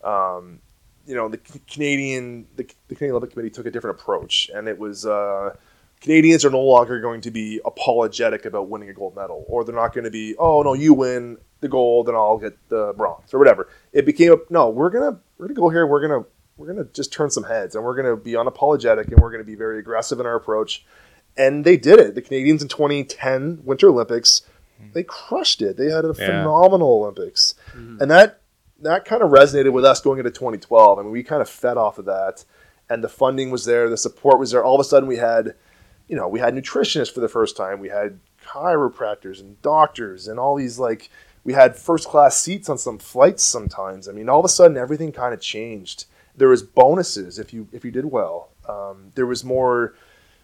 Um, you know, the C- Canadian the, the Canadian Olympic Committee took a different approach, and it was uh, Canadians are no longer going to be apologetic about winning a gold medal, or they're not going to be, oh no, you win the gold and I'll get the bronze or whatever. It became a no. We're gonna we're gonna go here. We're gonna we're gonna just turn some heads, and we're gonna be unapologetic, and we're gonna be very aggressive in our approach. And they did it. The Canadians in 2010 Winter Olympics, they crushed it. They had a Yeah. phenomenal Olympics, and that that kind of resonated with us going into 2012. I mean, we kind of fed off of that, and the funding was there, the support was there. All of a sudden, we had, you know, we had nutritionists for the first time. We had chiropractors and doctors, and all these like we had first class seats on some flights. Sometimes, I mean, all of a sudden, everything kind of changed. There was bonuses if you if you did well. Um, there was more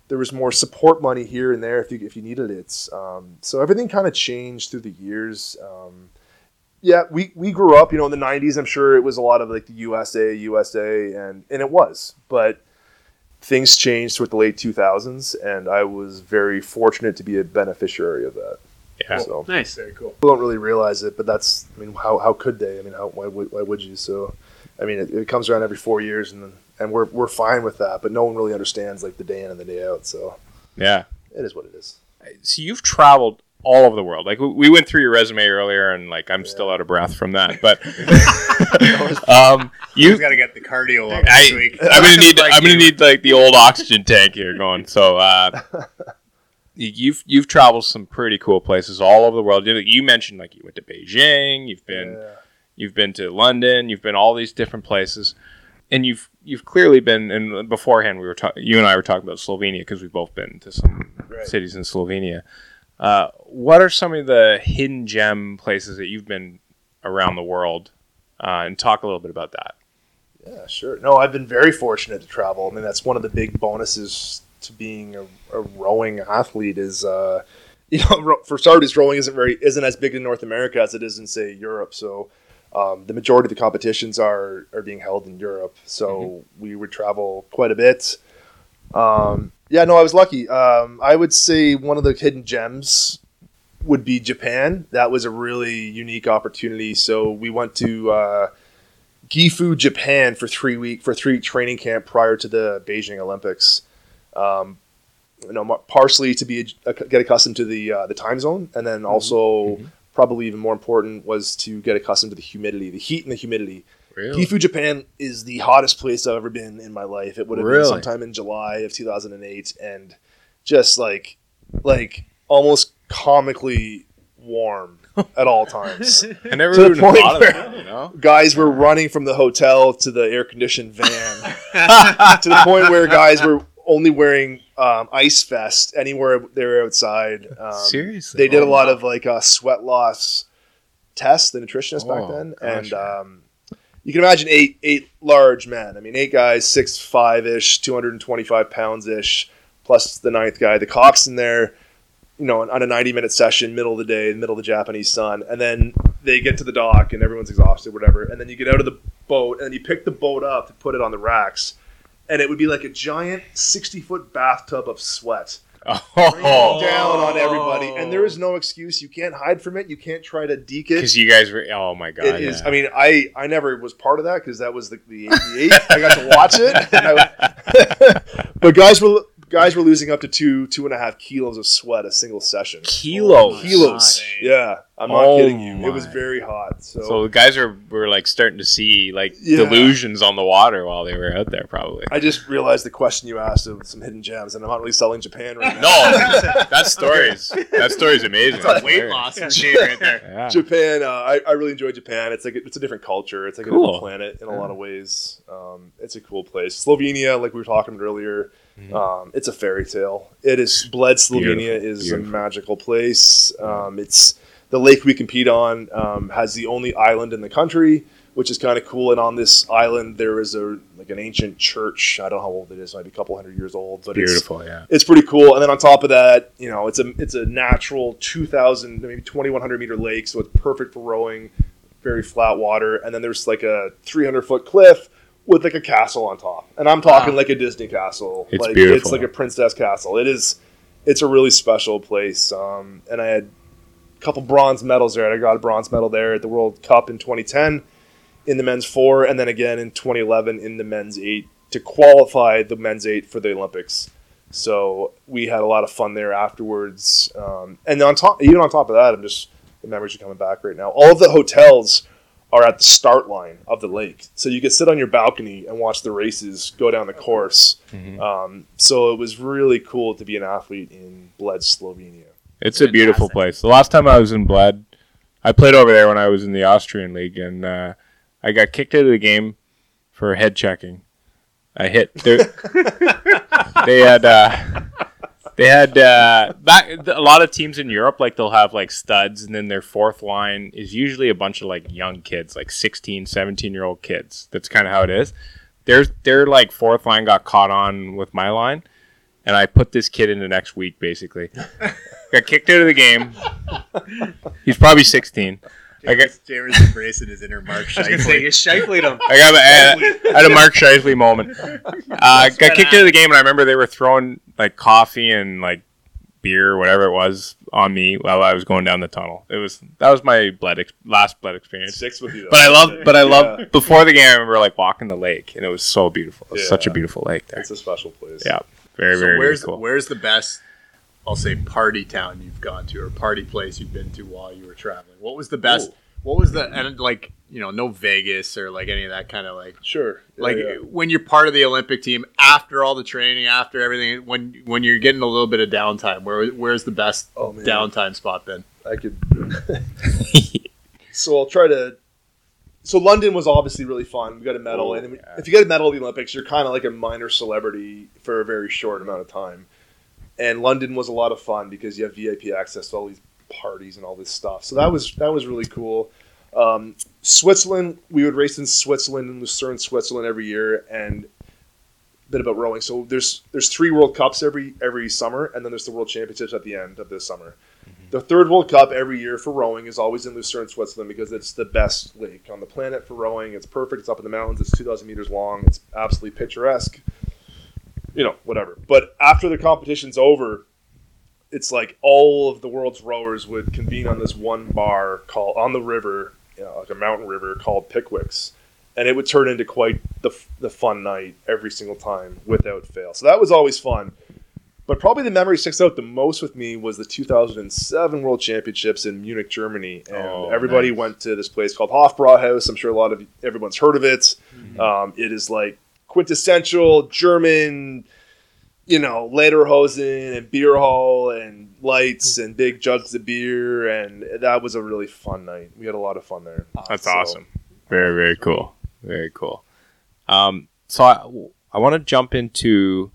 there was more support money here and there if you if you needed it. Um, so everything kind of changed through the years. Um, yeah, we, we grew up, you know, in the '90s. I'm sure it was a lot of like the USA, USA, and and it was, but things changed with the late 2000s, and I was very fortunate to be a beneficiary of that. Yeah. So nice. Very cool. people don't really realize it, but that's I mean, how, how could they? I mean, how why would, why would you? So, I mean, it, it comes around every four years, and and we're we're fine with that, but no one really understands like the day in and the day out. So Yeah. it is what it is. So you've traveled all over the world. Like we- we went through your resume earlier, and like I'm still out of breath from that. But um, you, got to get the cardio up I, this week. I'm gonna need Like I'm gonna need like the old oxygen tank here going. So uh, you- you've you've traveled some pretty cool places all over the world. You- You mentioned like you went to Beijing. You've been Yeah. you've been to London. You've been all these different places, and you've you've clearly been. And beforehand, we were ta- you and I were talking about Slovenia because we've both been to some Right. cities in Slovenia. Uh, what are some of the hidden gem places that you've been around the world? Uh, and talk a little bit about that. Yeah, sure. No, I've been very fortunate to travel. I mean, that's one of the big bonuses to being a, a rowing athlete is, uh, you know, for starters, rowing isn't very isn't as big in North America as it is in say Europe. So, um, the majority of the competitions are are being held in Europe. So we would travel quite a bit. Um, yeah, no, I was lucky. Um, I would say one of the hidden gems would be Japan. That was a really unique opportunity. So we went to uh, Gifu, Japan, for three week for three week training camp prior to the Beijing Olympics. Um, you know, partially to be get accustomed to the uh, the time zone, and then also probably even more important was to get accustomed to the humidity, the heat and the humidity. Really? Gifu, Japan is the hottest place I've ever been in my life. It would have Really? been sometime in July of 2008, and just like, like almost comically warm at all times. I never To the point where- that, you know? guys were running from the hotel to the air conditioned van to the point where guys were only wearing um, ice vest anywhere they were outside. Um, Seriously? they did a Oh, lot wow. of like uh, sweat loss tests, the nutritionists back Oh, then, gosh, and um, you can imagine eight eight large men. I mean, eight guys, six five ish, two hundred and twenty five pounds ish, plus the ninth guy, the coxswain there. You know, on a ninety minute session, middle of the day, middle of the Japanese sun, and then they get to the dock and everyone's exhausted, whatever, and then you get out of the boat and then you pick the boat up to put it on the racks, and it would be like a giant sixty foot bathtub of sweat Oh, down on everybody, and there is no oh. excuse. You can't hide from it. You can't try to deke it. because you guys were. Oh my god! It is. yeah. I mean, I I never was part of that because that was the the, the. I got to watch it, and I- but guys were guys were losing up to two two and a half kilos of sweat a single session. kilos. Kilos. God. Yeah, I'm not Oh kidding you. It was very hot. So, So the guys are were like starting to see like Yeah. delusions on the water while they were out there, probably. I just realized the question you asked of some hidden gems, and I'm not really selling Japan right now. No, that story's that story's amazing. That's a weight loss machine right there. Yeah. Japan, uh, I, I really enjoy Japan. It's like it's a different culture. It's like a Cool. different planet in a lot of ways. Um, it's a cool place. Slovenia, like we were talking about earlier, um, it's a fairy tale. It is Bled, Slovenia Beautiful, is beautiful. a magical place. Um, it's the lake we compete on um, has the only island in the country, which is kind of cool. And on this island, there is a like an ancient church. I don't know how old it is. Might be a couple hundred years old, but it's Beautiful, yeah. it's pretty cool. And then on top of that, you know, it's a it's a natural two thousand maybe twenty one hundred meter lake, so it's perfect for rowing. Very flat water, and then there's like a three hundred foot cliff with like a castle on top. And I'm talking Wow. like a Disney castle. It's like, beautiful. It's like a princess castle. It is. It's a really special place. Um, and I had a couple bronze medals there. I got a bronze medal there at the World Cup in 2010 in the men's four, and then again in 2011 in the men's eight to qualify the men's eight for the Olympics. So we had a lot of fun there afterwards. Um, and on top, even on top of that, I'm just the memories are coming back right now. All of the hotels are at the start line of the lake, so you could sit on your balcony and watch the races go down the course. Um, so it was really cool to be an athlete in Bled, Slovenia. It's a beautiful place. The last time I was in Bled, I played over there when I was in the Austrian league, and uh, I got kicked out of the game for head checking. I hit. their- they had. Uh, they had uh, back a lot of teams in Europe like they'll have like studs and then their fourth line is usually a bunch of like young kids like 16 17 year old kids. That's kind of how it is. Their their like fourth line got caught on with my line and I put this kid in the next week basically. Got kicked out of the game. He's probably 16 I got James embracing his inner Mark I was gonna say you shifled him. I got I had a Mark Shifley moment. Uh, got kicked out of the game, and I remember they were throwing like coffee and like beer, or whatever it was, on me while I was going down the tunnel. It was that was my blood ex- last Bled experience. Six with you, though. But I love, but I love Yeah. before the game. I remember like walking the lake, and it was so beautiful. It was such a beautiful lake there. It's a special place. Yeah, very So very, very cool. where's the best? I'll say party town you've gone to or party place you've been to while you were traveling. What was the best? Ooh. What was the and like you know no Vegas or like any of that kind of like Sure. Yeah, like yeah. when you're part of the Olympic team after all the training after everything when when you're getting a little bit of downtime where where's the best Oh, downtime spot been? I could. so I'll try to. So London was obviously really fun. We got a medal, Oh, and we- yeah. if you get a medal at the Olympics, you're kind of like a minor celebrity for a very short amount of time. And London was a lot of fun because you have VIP access to all these parties and all this stuff. So that was that was really cool. Um, Switzerland, we would race in Switzerland and Lucerne, Switzerland every year, and a bit about rowing. So there's there's three World Cups every every summer, and then there's the World Championships at the end of this summer. The third World Cup every year for rowing is always in Lucerne, Switzerland, because it's the best lake on the planet for rowing. It's perfect. It's up in the mountains. It's 2,000 meters long. It's absolutely picturesque. You know, whatever. But after the competition's over, it's like all of the world's rowers would convene on this one bar called on the river, you know, like a mountain river called Pickwick's, and it would turn into quite the the fun night every single time without fail. So that was always fun. But probably the memory sticks out the most with me was the 2007 World Championships in Munich, Germany, and Oh, everybody nice. went to this place called Hofbrauhaus. I'm sure a lot of everyone's heard of it. Mm-hmm. Um, it is like quintessential German, you know, lederhosen and beer hall and lights and big jugs of beer, and that was a really fun night. We had a lot of fun there. That's So- awesome. Very, very cool. Very cool. Um, so I, I want to jump into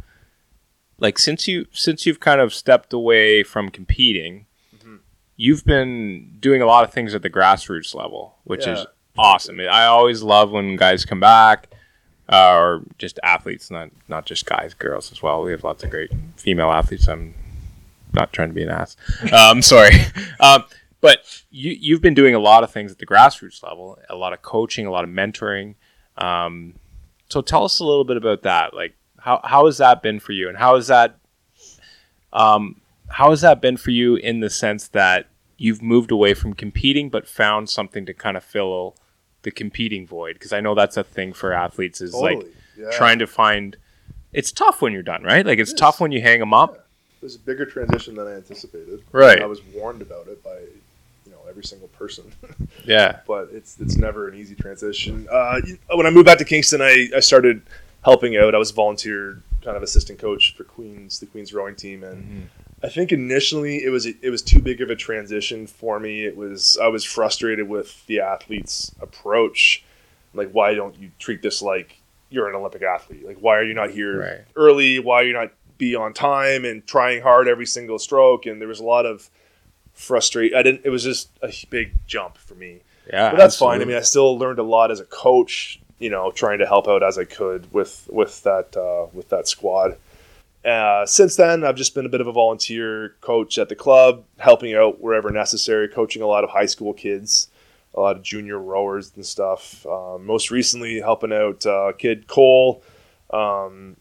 like since you since you've kind of stepped away from competing, Mm-hmm. you've been doing a lot of things at the grassroots level, which is awesome. I always love when guys come back, uh, or just athletes, not not just guys, girls as well. We have lots of great female athletes. I'm not trying to be an ass. Um, I'm sorry. Um, but you, you've been doing a lot of things at the grassroots level, a lot of coaching, a lot of mentoring. Um, so tell us a little bit about that. Like, how, how has that been for you? And how has that, um, how has that been for you in the sense that you've moved away from competing, but found something to kind of fill the competing void? Because I know that's a thing for athletes is like Yeah. trying to find, it's tough when you're done, right? Like it's It tough when you hang them up. It was a bigger transition than I anticipated. Right. I was warned about it by, you know, every single person. Yeah. but it's it's never an easy transition. Uh, when I moved back to Kingston, I, I started helping out. I was volunteer kind of assistant coach for Queens, the Queens rowing team, and I think initially it was it was too big of a transition for me. It was I was frustrated with the athletes' approach. Like, why don't you treat this like you're an Olympic athlete? Like, why are you not here Right. early? Why are you not be on time and trying hard every single stroke? And there was a lot of frustrate. I didn't. It was just a big jump for me. Yeah. But that's fine. I mean, I still learned a lot as a coach. You know, trying to help out as I could with with that uh, with that squad. Uh, since then, I've just been a bit of a volunteer coach at the club, helping out wherever necessary, coaching a lot of high school kids, a lot of junior rowers and stuff. Um, most recently, helping out uh, kid Cole. Um,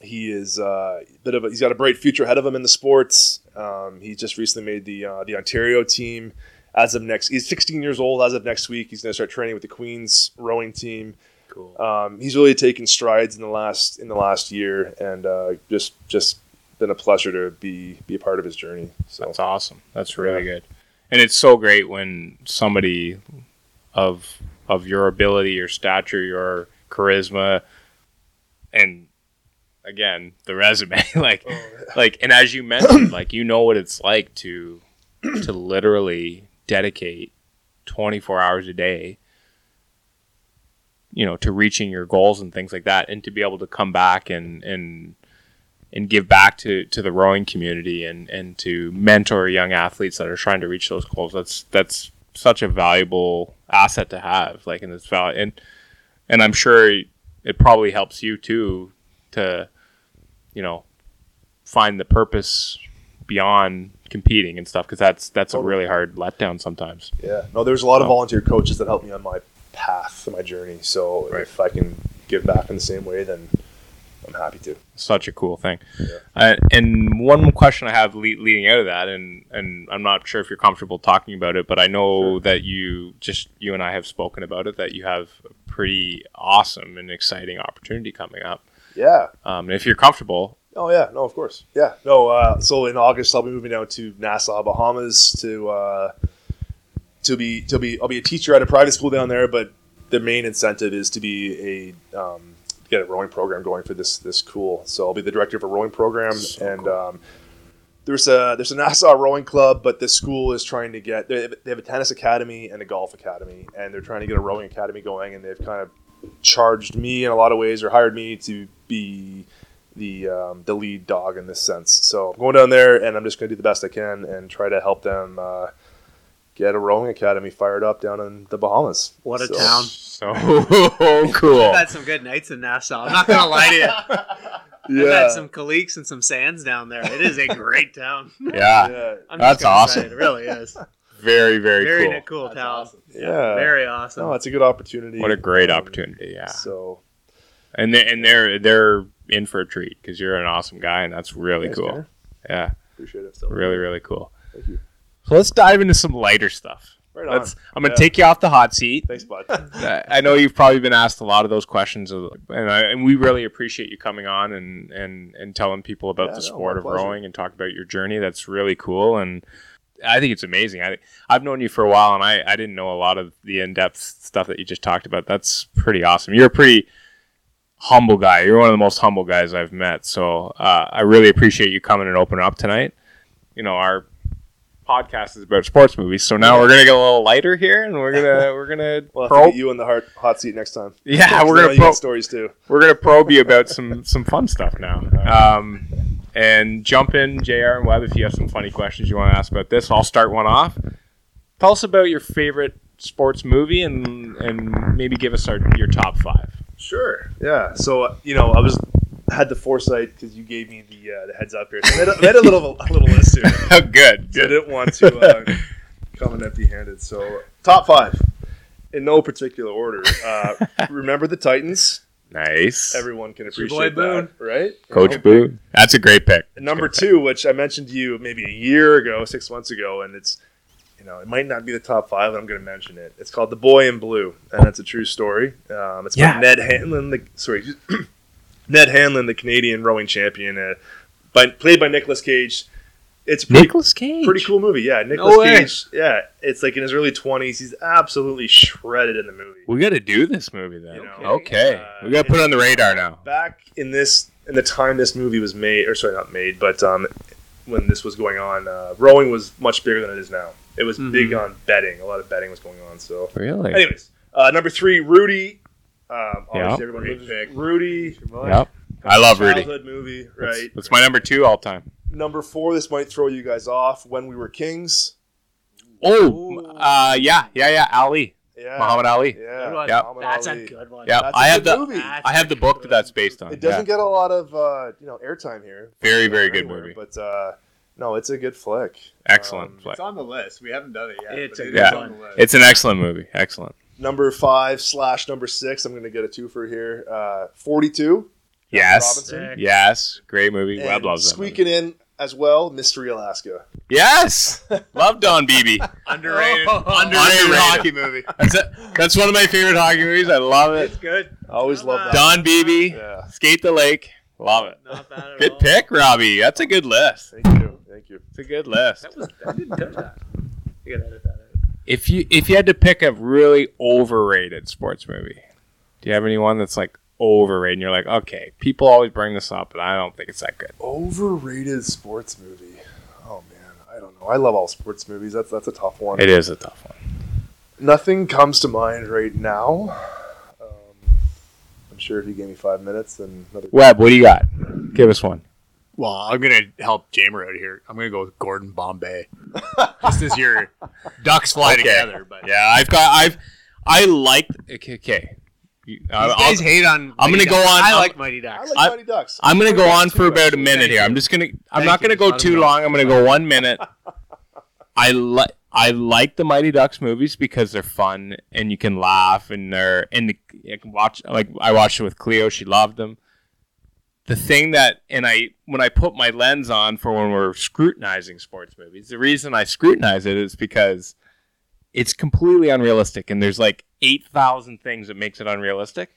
he is uh, a bit of a, he's got a bright future ahead of him in the sports. Um, he just recently made the uh, the Ontario team. As of next, he's 16 years old. As of next week, he's going to start training with the Queens rowing team. Cool. Um, he's really taken strides in the last in the last year, and uh, just just been a pleasure to be be a part of his journey. So That's awesome. That's really good. And it's so great when somebody of of your ability, your stature, your charisma, and again the resume, like like, and as you mentioned, like you know what it's like to to literally dedicate twenty four hours a day, you know, to reaching your goals and things like that, and to be able to come back and and and give back to, to the rowing community and, and to mentor young athletes that are trying to reach those goals. That's that's such a valuable asset to have. Like in this val and and I'm sure it probably helps you too to you know find the purpose beyond competing and stuff because that's that's a really hard letdown sometimes. yeah, no, there's a lot of volunteer coaches that helped me on my path, my journey. So Right. if I can give back in the same way, then I'm happy to. such a cool thing. Yeah. Uh, and one question I have le- leading out of that, and and I'm not sure if you're comfortable talking about it, but I know that you just you and I have spoken about it that you have a pretty awesome and exciting opportunity coming up. Yeah. Um, if you're comfortable, Oh yeah, no, of course. Yeah, no. Uh, so in August, I'll be moving down to Nassau, Bahamas, to uh, to be to be I'll be a teacher at a private school down there. But the main incentive is to be a um, get a rowing program going for this this cool. So I'll be the director of a rowing program, and um, there's a there's a Nassau rowing club, but the school is trying to get they have, they have a tennis academy and a golf academy, and they're trying to get a rowing academy going, and they've kind of charged me in a lot of ways or hired me to be the um, the lead dog in this sense. So I'm going down there, and I'm just going to do the best I can and try to help them uh, get a rowing academy fired up down in the Bahamas. What a So- town. So cool. I've had some good nights in Nassau. I'm not gonna lie to you. I've Yeah, had some colleagues and some sands down there. It is a great town. Yeah. yeah, I'm That's just awesome. say It, it really is. Very, very, Very cool. ne- cool town. yeah. Very awesome. No, it's a good opportunity. What a great opportunity. Yeah. So And they, and they're they're in for a treat because you're an awesome guy and that's really thanks, cool. Tanner. Yeah. Appreciate it. Really, really cool. Thank you. So let's dive into some lighter stuff. Right on. Let's. I'm gonna Yeah. take you off the hot seat. Thanks, bud. I I know you've probably been asked a lot of those questions, and, I, and we really appreciate you coming on and, and, and telling people about Yeah, the no, sport of pleasure. rowing and talk about your journey. That's really cool, and I think it's amazing. I I've known you for a while, and I, I didn't know a lot of the in depth stuff that you just talked about. That's pretty awesome. You're a pretty humble guy. You're one of the most humble guys I've met. So uh, I really appreciate you coming and opening up tonight. You know our podcast is about sports movies, so now we're gonna get a little lighter here, and we're gonna we're gonna We'll probe- you in the hot, hot seat next time. yeah, we're gonna probe, stories too. we're gonna probe you about some some fun stuff now. Um, and jump in, Jr. and Webb, if you have some funny questions you want to ask about this. I'll start one off. Tell us about your favorite sports movie, and and maybe give us our your top five. Sure. Yeah. So uh, you know, I was had the foresight because you gave me the uh, the heads up here. So I made a, made a little a little list here. Oh, good. I didn't want to uh, come in empty-handed. So top five, in no particular order. Uh, remember the Titans. Nice, Everyone can your appreciate boy that, right? Coach You know? Boo. That's a great pick. Number Good pick. two, which I mentioned to you maybe a year ago, six months ago, and it's you know it might not be the top five, but I'm going to mention it. It's called The Boy in Blue, and it's a true story. Um, it's Yeah. about Ned Hanlan, the sorry, Ned Hanlan, the Canadian rowing champion, uh, by, played by Nicolas Cage. It's pretty, Nicolas Cage. pretty cool movie. Yeah, Nicolas way. Cage. Yeah, it's like in his early 20s. He's absolutely shredded in the movie. We got to do this movie then. You know, okay, uh, we got to put it on the radar now. back in this in the time this movie was made or sorry not made but um, when this was going on uh, rowing was much bigger than it is now it was Mhm. big on betting a lot of betting was going on so Really? anyways uh, number three rudy um, Yeah. obviously everyone Great pick. rudy Yep. I love Rudy. childhood movie right that's my number two all time. number four this might throw you guys off when we were kings Oh, uh, yeah, yeah, yeah. Ali, yeah Muhammad Ali. yeah Yep. Muhammad That's Ali. a good one. Yeah, That's a I have the movie. I have the book that that's based on. it doesn't yeah. get a lot of uh, you know airtime here Very, very good anywhere, movie. but uh, no it's a good flick excellent. Um, flick. It's on the list. We haven't done it yet. It's a it good is one. on the list. It's an excellent movie. Excellent. Number five slash number six. I'm going to get a twofer here. Uh, 42. Yes, Robinson. yes, great movie. And Webb loves that. movie. squeaking in as well, Mystery Alaska. Yes, love John Biebe. underrated, Oh. underrated Underrated. hockey movie. That's it. That's one of my favorite hockey movies. I love it. It's good. I always love that. John Biebe, Yeah. Skate the Lake. Love it. Not bad at Good all. pick, Robbie. That's a good list. Thank you. Thank you. It's a good list. That was, I didn't touch that. If you if you had to pick a really overrated sports movie, do you have anyone that's like overrated? And you're like, okay, people always bring this up, but I don't think it's that good. Overrated sports movie. Oh man, I don't know. I love all sports movies. That's that's a tough one. It is a tough one. Nothing comes to mind right now. Um, I'm sure if you gave me five minutes, then another. Webb, what do you got? Give us one. Well, I'm gonna help Jamer out here. I'm gonna go with Gordon Bombay. Just as your ducks fly Okay. together, but Yeah, I've got I've I like okay. okay. You- uh, I- These I'll- guys hate on. I'm Mighty gonna go on- I like Mighty Ducks. I Ducks. like I- Mighty Ducks. I'm gonna go on for too, about a minute Thank here. you. I'm just gonna. I'm Thank not gonna go Let 'em too know. long. I'm gonna go one minute. I like I like the Mighty Ducks movies because they're fun and you can laugh and they're and the, you can watch like I watched it with Cleo. She loved them. The thing that and I when I put my lens on for when we're scrutinizing sports movies, the reason I scrutinize it is because it's completely unrealistic and there's like eight thousand things that makes it unrealistic.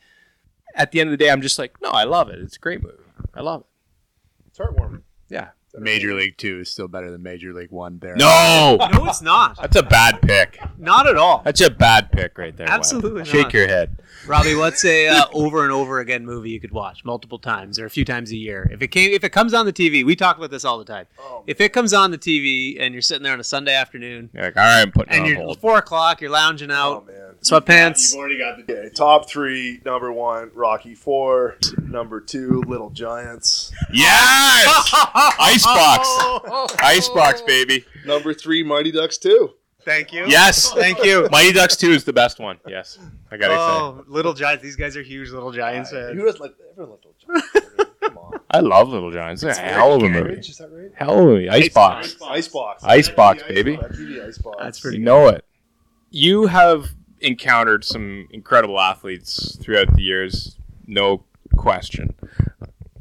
At the end of the day, I'm just like, no, I love it. It's a great movie. I love it. It's heartwarming. Yeah. Major League Two is still better than Major League One. There, No, No, it's not. that's a bad pick. Not at all. That's a bad pick right there. Webb. Absolutely Shake your head. Robbie, what's a uh, over and over again movie you could watch multiple times or a few times a year? If it came, if it comes on the TV, we talk about this all the time. Oh, If it comes on the TV and you're sitting there on a Sunday afternoon You're like, all right, I'm putting it and on you're hold. four o'clock, you're lounging oh out, man. Sweatpants. You've already got the Okay, top three. Number one, Rocky Four. Number two, Little Giants. Yes! Icebox. Icebox, baby. Number three, Mighty Ducks Two. Thank you. Yes. Thank you. Mighty Ducks 2 is the best one. Yes. I gotta oh, say. Oh, little giants. These guys are huge little giants. fans. Who does like everyone like Little Giants? I mean, Come on. I love Little Giants. It's a hell of a movie. Is that right? Hell of a movie. Icebox. Icebox. Icebox, baby. That'd be Icebox. That's pretty You know it. You have encountered some incredible athletes throughout the years, no question.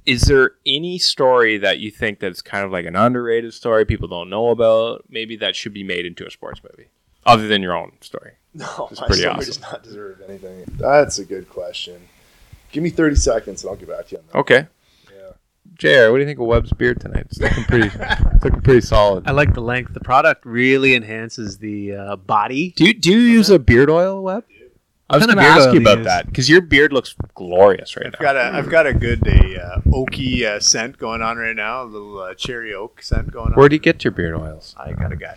Is there any story that you think that's kind of like an underrated story people don't know about, maybe that should be made into a sports movie, other than your own story? No, It's my pretty story awesome. does not deserve anything. That's a good question. Give me 30 seconds and I'll get back to you on that. Okay. Yeah. JR, what do you think of Webb's beard tonight? It's looking pretty, it's looking pretty solid. I like the length. The product really enhances the uh, body. Do you, do you use a beard oil, Webb? I was going to ask you about use? that because your beard looks glorious right now. I've now. got a I've got a good a uh, oaky uh, scent going on right now. A little uh, cherry oak scent going on. Where do you get your beard oils? I got a guy.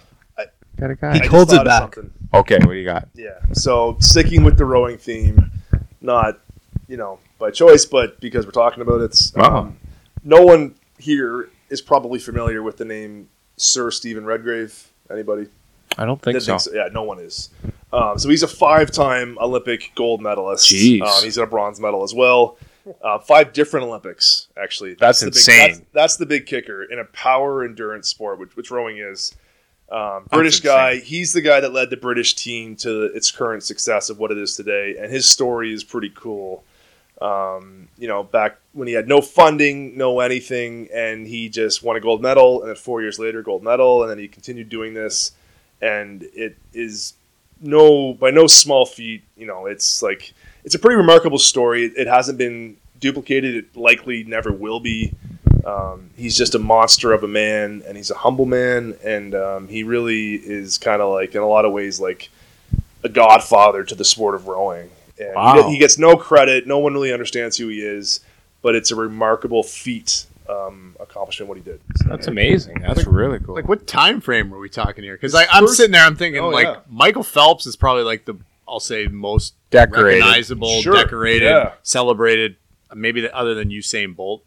Got a I guy. just holds it back. Okay, what do you got? Yeah. So sticking with the rowing theme, not you know by choice, but because we're talking about it. Wow. Um, no one here is probably familiar with the name Sir Steven Redgrave. Anybody? I don't think Didn't so. Yeah, no one is. Um, so he's a five-time Olympic gold medalist. Jeez. Um, he's got a bronze medal as well. Uh, five different Olympics, actually. That's the big- insane. that's, that's the big kicker in a power endurance sport, which, which rowing is. Um, British guy. He's the guy that led the British team to its current success of what it is today, and his story is pretty cool. Um, you know, back when he had no funding, no anything, and he just won a gold medal, and then four years later, gold medal, and then he continued doing this, and it is no by no small feat. You know, it's like it's a pretty remarkable story. It, it hasn't been duplicated. It likely never will be. Um, he's just a monster of a man, and he's a humble man, and um, he really is kind of like, in a lot of ways, like a godfather to the sport of rowing. And he- Wow. he, gets no credit. No one really understands who he is, but it's a remarkable feat um, accomplishment what he did. So- That's amazing. That's really cool. Like what time frame are we talking here? Because I'm sitting there, I'm thinking Oh, like yeah. Michael Phelps is probably like the I'll say most Decorated. recognizable, Sure, decorated, yeah. celebrated. Maybe the, other than Usain Bolt,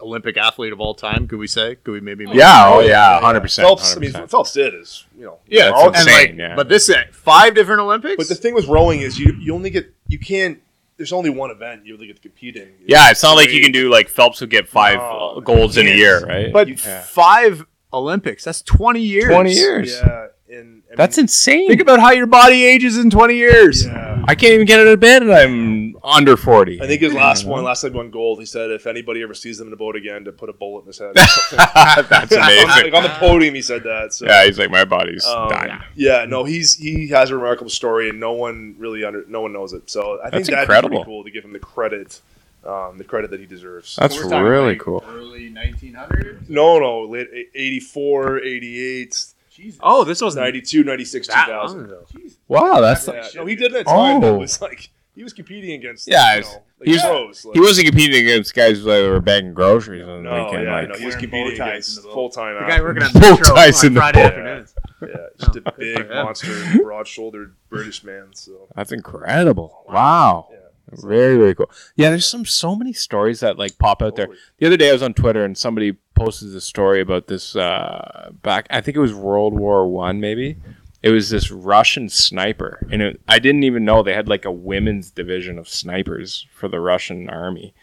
Olympic athlete of all time. Could we say? Could we maybe? make- yeah, oh yeah, hundred percent. Phelps, I mean, Phelps did is, you know, yeah, we're all insane, like, yeah. but this uh, five different Olympics. But the thing with rowing is you you only get you can't. There's only one event you really get to compete in. Yeah, it's not like you can do like Phelps would get five uh, golds in a year, right? but Yeah. five Olympics. That's twenty years. 20 years. Yeah, and I That's mean, insane. Think about how your body ages in twenty years. Yeah. I can't even get out of bed, and I'm under forty. I think his last one, last time he won gold, he said if anybody ever sees him in a boat again, to put a bullet in his head. that's amazing. like on the podium, he said that. So. yeah, he's like my body's Um, dying. yeah, no, he's he has a remarkable story, and no one really under no one knows it. So I think That's that'd incredible. be pretty cool to give him the credit, um, the credit that he deserves. That's We're really like, cool. Early 1900s. no, no, late 84, 88, Jesus. Oh, this was 92, 96, that 2000. long ago. Wow, that's Yeah, no, he did it time Oh. that was like he was competing against. Yeah, you know, like he was- pros. Like, he wasn't competing against guys that were bagging groceries on the No, weekend. yeah, like, no, he was competing against in the boat. full time. The guy working at Full Metro ties on in the Friday boat. afternoons. Yeah, just a big good for him. monster, broad-shouldered British man. So That's incredible. Wow. Yeah. Very, very cool. Yeah, there's some so many stories that like pop out there. The other day I was on Twitter and somebody posted this story about this uh back I think it was World War One maybe. It was this Russian sniper and it, I didn't even know they had like a women's division of snipers for the Russian army.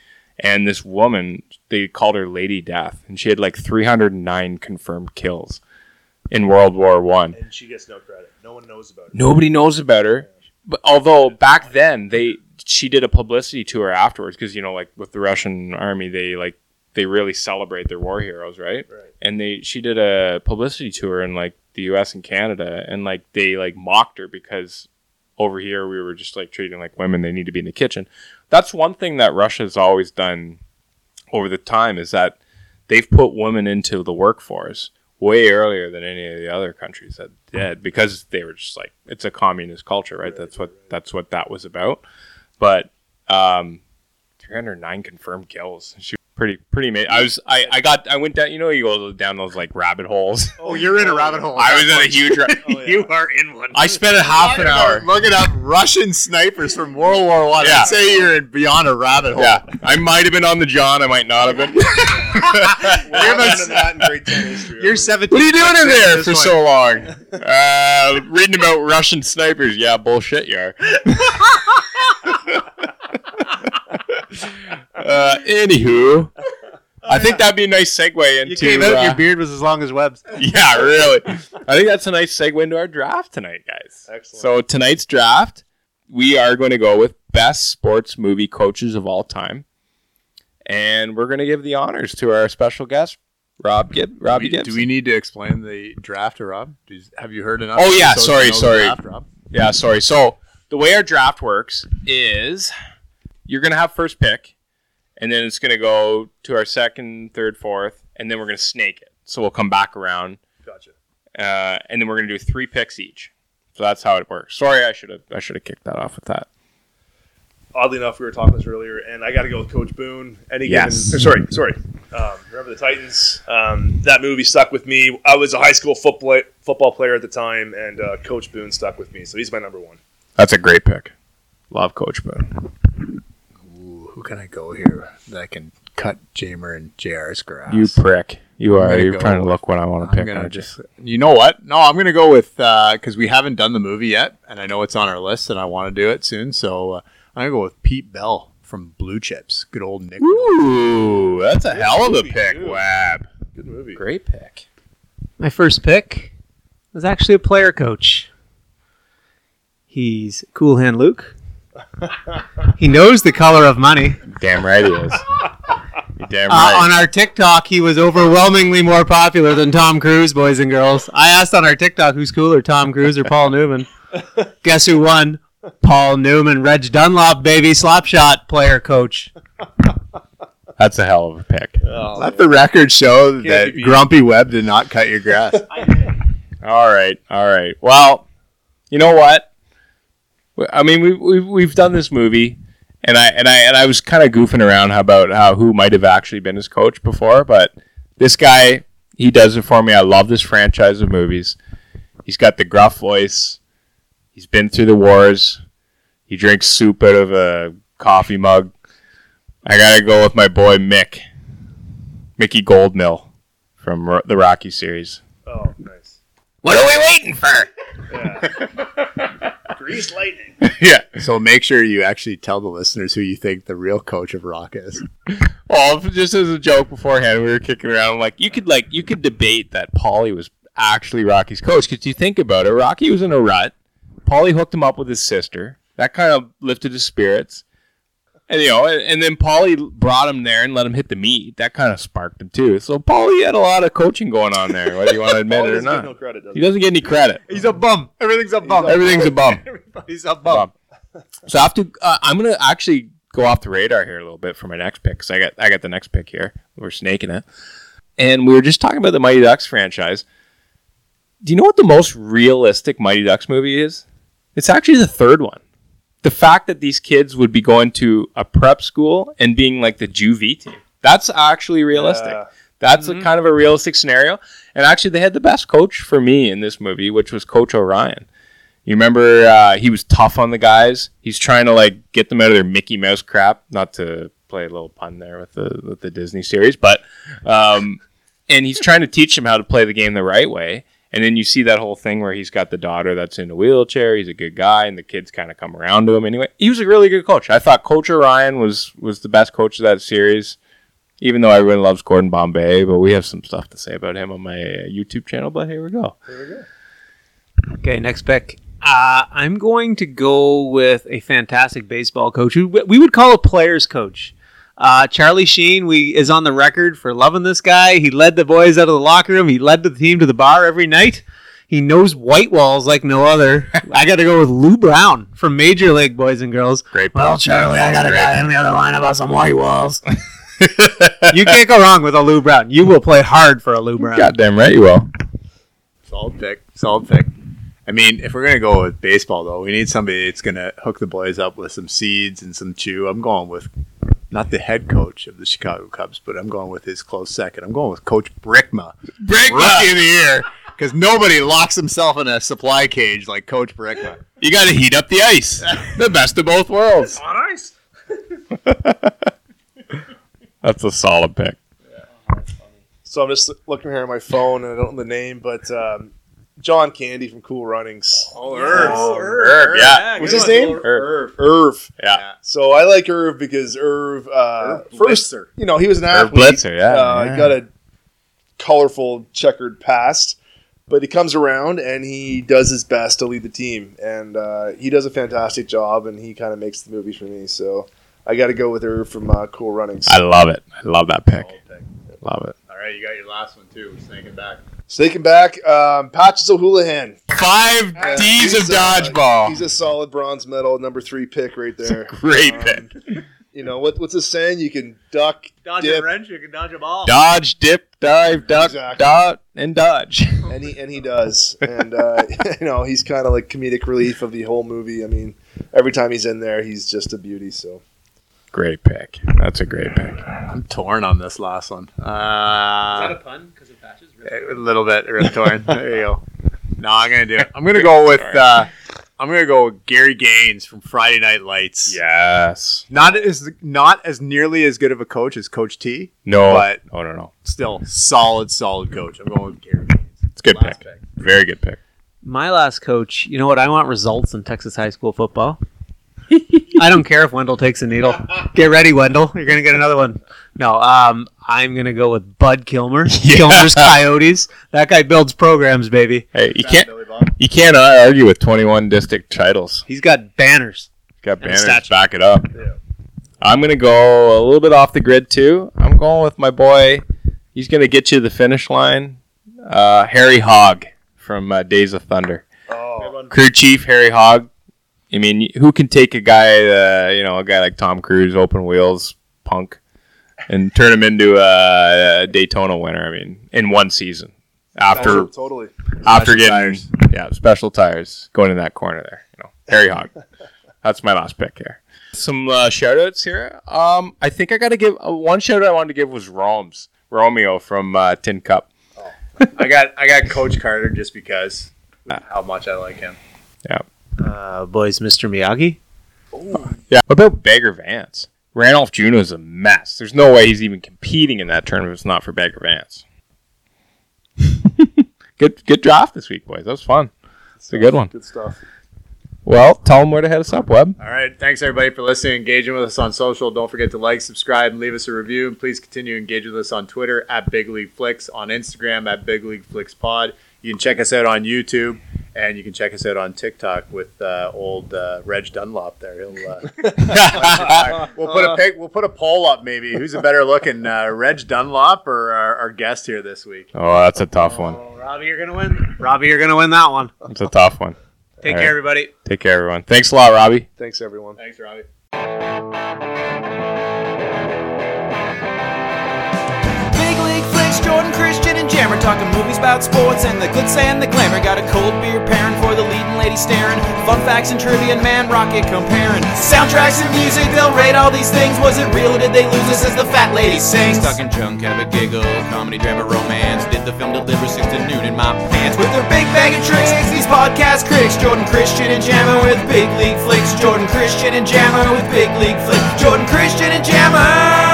And this woman, they called her Lady Death, and she had like 309 confirmed kills in World War One and she gets no credit. No one knows about it. nobody knows about her. But although back then they she did a publicity tour afterwards because you know like with the Russian army they like they really celebrate their war heroes, right? Right. And they she did a publicity tour in like the U.S. and Canada, and like they like mocked her because over here we were just like treating like women they need to be in the kitchen. That's one thing that Russia's always done over the time is that they've put women into the workforce way earlier than any of the other countries that did because they were just like it's a communist culture, right? that's what that's what that was about. But um, 309 confirmed kills. She pretty pretty. Ma- I was I I got I went down. You know you go down those like rabbit holes. Oh, you're in a rabbit hole. I was in a huge. Ra- You are in one. I spent a half an hour. Looking up Russian snipers from World War One. Yeah. I'd say you're in beyond a rabbit hole. Yeah, I might have been on the John. I might not have been. You're not the- into that in grade 10 history. You're 17. What are you doing in there for one. so long? Uh, reading about Russian snipers. Yeah, bullshit, you are. Uh, anywho, I think that'd be a nice segue into. You came out, uh, your beard was as long as Webb's. yeah, really. I think that's a nice segue into our draft tonight, guys. Excellent. So tonight's draft, we are going to go with best sports movie coaches of all time, and we're going to give the honors to our special guest, Rob Gibb. Robbie We- Gibbs. do we need to explain the draft to Rob? Does- have you heard enough? Oh, yeah, episodes sorry, sorry. draft, Rob? Yeah, sorry. So the way our draft works is you're gonna have first pick, and then it's gonna go to our second, third, fourth, and then we're gonna snake it. So we'll come back around, Gotcha. uh, and then we're gonna do three picks each. So that's how it works. Sorry, I should have I should have kicked that off with that. Oddly enough, we were talking this earlier, and I got to go with Coach Boone. Any Yes. given, sorry, sorry. Um, remember the Titans? Um, that movie stuck with me. I was a high school football football player at the time, and uh, Coach Boone stuck with me. So he's my number one. That's a great pick. Love Coach Boone. Ooh, who can I go here that can cut Jamer and JR's grass? You prick. You I'm are. You're go- trying to look what I want to I'm pick. gonna you? just. You know what? No, I'm gonna go with because we haven't done the movie yet, and I know it's on our list, and I want to do it soon. So uh, I'm gonna go with Pete Bell from Blue Chips. Good old Nick. Ooh, that's a hell of a pick, too. Wab. Good movie. Great pick. My first pick was actually a player coach. He's Cool Hand Luke. He knows the color of money. Damn right he is. You're damn Uh, right. on our TikTok, he was overwhelmingly more popular than Tom Cruise, boys and girls. I asked on our TikTok who's cooler, Tom Cruise or Paul Newman. Guess who won? Paul Newman, Reg Dunlop, baby, slap shot player coach. That's a hell of a pick. Let the record show that be. Grumpy Webb did not cut your grass. All right, all right. Well, you know what? I mean, we we we've done this movie, and I and I and I was kind of goofing around about how who might have actually been his coach before, but this guy he does it for me. I love this franchise of movies. He's got the gruff voice. He's been through the wars. He drinks soup out of a coffee mug. I gotta go with my boy Mick, Mickey Goldmill from Ro- the Rocky series. Oh, nice. What are we waiting for? Yeah. Grease lightning. yeah. so make sure you actually tell the listeners who you think the real coach of Rock is. Well, just as a joke beforehand, we were kicking around. Like, you could like you could debate that Paulie was actually Rocky's coach because you think about it, Rocky was in a rut. Paulie hooked him up with his sister. That kind of lifted his spirits. And you know, and, then Paulie brought him there and let him hit the meat. That kind of sparked him too. So Paulie had a lot of coaching going on there, whether you want to admit it or doesn't no credit, does He doesn't get any credit. He's a bum. Everything's a bum. Everything's a bum. Everybody's a bum. Bum. So I have to. Uh, I'm gonna actually go off the radar here a little bit for my next pick because I got I got the next pick here. We're snaking it, and we were just talking about the Mighty Ducks franchise. Do you know what the most realistic Mighty Ducks movie is? It's actually the third one. The fact that these kids would be going to a prep school and being like the juvie team. That's actually realistic. Yeah. That's a kind of a realistic scenario. And actually, they had the best coach for me in this movie, which was Coach Orion. You remember uh, he was tough on the guys. He's trying to like get them out of their Mickey Mouse crap. Not to play a little pun there with the with the Disney series, but um, and he's trying to teach them how to play the game the right way. And then you see that whole thing where he's got the daughter that's in a wheelchair. He's a good guy, and the kids kind of come around to him anyway. He was a really good coach. I thought Coach Orion was was the best coach of that series. Even though everyone loves Gordon Bombay, but we have some stuff to say about him on my uh, YouTube channel. But here we go. Okay, next pick. Uh, I'm going to go with a fantastic baseball coach who we would call a player's coach. Uh, Charlie Sheen we is on the record for loving this guy. He led the boys out of the locker room. He led the team to the bar every night. He knows white walls like no other. I got to go with Lou Brown from Major League Boys and Girls. Great. Well, Charlie, I got a guy in the other line about some white walls. you can't go wrong with a Lou Brown. You will play hard for a Lou Brown. Goddamn right you will. Solid pick. Solid pick. I mean, if we're gonna go with baseball, though, we need somebody that's gonna hook the boys up with some seeds and some chew. I'm going with not the head coach of the Chicago Cubs, but I'm going with his close second. I'm going with Coach Brickma. Rookie of the year. Because nobody locks himself in a supply cage like Coach Brickma. You got to heat up the ice. the best of both worlds. On ice. That's a solid pick. Yeah, So I'm just looking here on my phone, and I don't know the name, but um, John Candy from Cool Runnings. Oh, Herb, yeah. What's his name? Irv. Irv. Yeah. So I like Irv because Irv, uh, Irv first, Blitzer. you know, he was an athlete. Irv athlete. Blitzer, yeah, Uh, yeah. He got a colorful, checkered past, but he comes around and he does his best to lead the team, and uh, he does a fantastic job, and he kind of makes the movie for me. So I got to go with Irv from uh, Cool Runnings. I love it. I love that pick. Love it. All right, you got your last one too. We're snaking back. Snaking back, um, Patches O'Houlihan. Five Uh, D's of he's, uh, dodgeball. He's a solid bronze medal, number three pick right there. Great Um, pick. You know what? What's the saying? You can duck, Dodge dip, a wrench, you can dodge a ball. Dodge, dip, dive, duck, Exactly. dot, and dodge. and he and he does. And uh, you know, he's kind of like comedic relief of the whole movie. I mean, every time he's in there, he's just a beauty. So Great pick. That's a great pick. I'm torn on this last one. Uh, pun because of patches? A little bit really torn. there you go. No, I'm gonna do it. I'm gonna go with. Uh, I'm gonna go with Gary Gaines from Friday Night Lights. Yes. Not as not as nearly as good of a coach as Coach T. No. But- oh no no. Still solid, solid coach. I'm going with Gary Gaines. It's a good Last pick. Very good pick. My last coach, you know what? I want results in Texas high school football. I don't care if Wendell takes a needle. Get ready, Wendell. You're gonna get another one. No, um, I'm gonna go with Bud Kilmer. Yeah. Kilmer's Coyotes. That guy builds programs, baby. Hey, you can't you can't uh, argue with 21 district titles. He's got banners. Got banners statue. back it up. I'm gonna go a little bit off the grid too. I'm going with my boy. He's gonna get you to the finish line. Uh, Harry Hogg from uh, Days of Thunder. oh, Crew chief Harry Hogg. I mean, who can take a guy, uh, you know, a guy like Tom Cruise, open wheels, punk, and turn him into a, a Daytona winner? I mean, in one season after totally. after Special getting tires. yeah special tires going in that corner there. You know, Harry Hogg. That's my last pick here. Some uh, shout outs here. Um, I think I got to give uh, one shout out I wanted to give was Rome's Romeo from uh, Tin Cup. I got I got Coach Carter just because with how much I like him. Yeah. Uh, boys, Mr. Miyagi. Yeah. What about Bagger Vance? Randolph Junuh is a mess. There's no way he's even competing in that tournament if it's not for Bagger Vance. good good draft this week, boys. That was fun. It's a good one. Good stuff. Well, tell them where to head us up, Web. All right. Thanks everybody for listening, engaging with us on social. Don't forget to like, subscribe, and leave us a review. And please continue to engage with us on Twitter at Big League Flicks, on Instagram at Big League Flicks Pod. You can check us out on YouTube, and you can check us out on TikTok with uh, old uh, Reg Dunlop. There, he'll. Uh, we'll put a pic, We'll put a poll up. Maybe who's a better looking, uh, Reg Dunlop or our, our guest here this week? Oh, that's a tough one. Oh, Robbie, you're gonna win. Robbie, you're gonna win that one. It's a tough one. Take All care, right. everybody. Take care, everyone. Thanks a lot, Robbie. Thanks, everyone. Thanks, Robbie. Big League Flicks, Jordan Christian and Jammer talking movies about sports and the glitz and the glamour. Got a cold beer pairing for the leading lady staring. Fun facts and trivia and man rocket comparing. Soundtracks and music, they'll rate all these things. Was it real or did they lose us as the fat lady sings? Talking junk, have a giggle, comedy, drama, romance. Did the film deliver six to noon in my pants? With their big bag of tricks, these podcast critics, Jordan Christian and Jammer with Big League Flicks. Jordan Christian and Jammer with Big League Flicks. Jordan Christian and Jammer.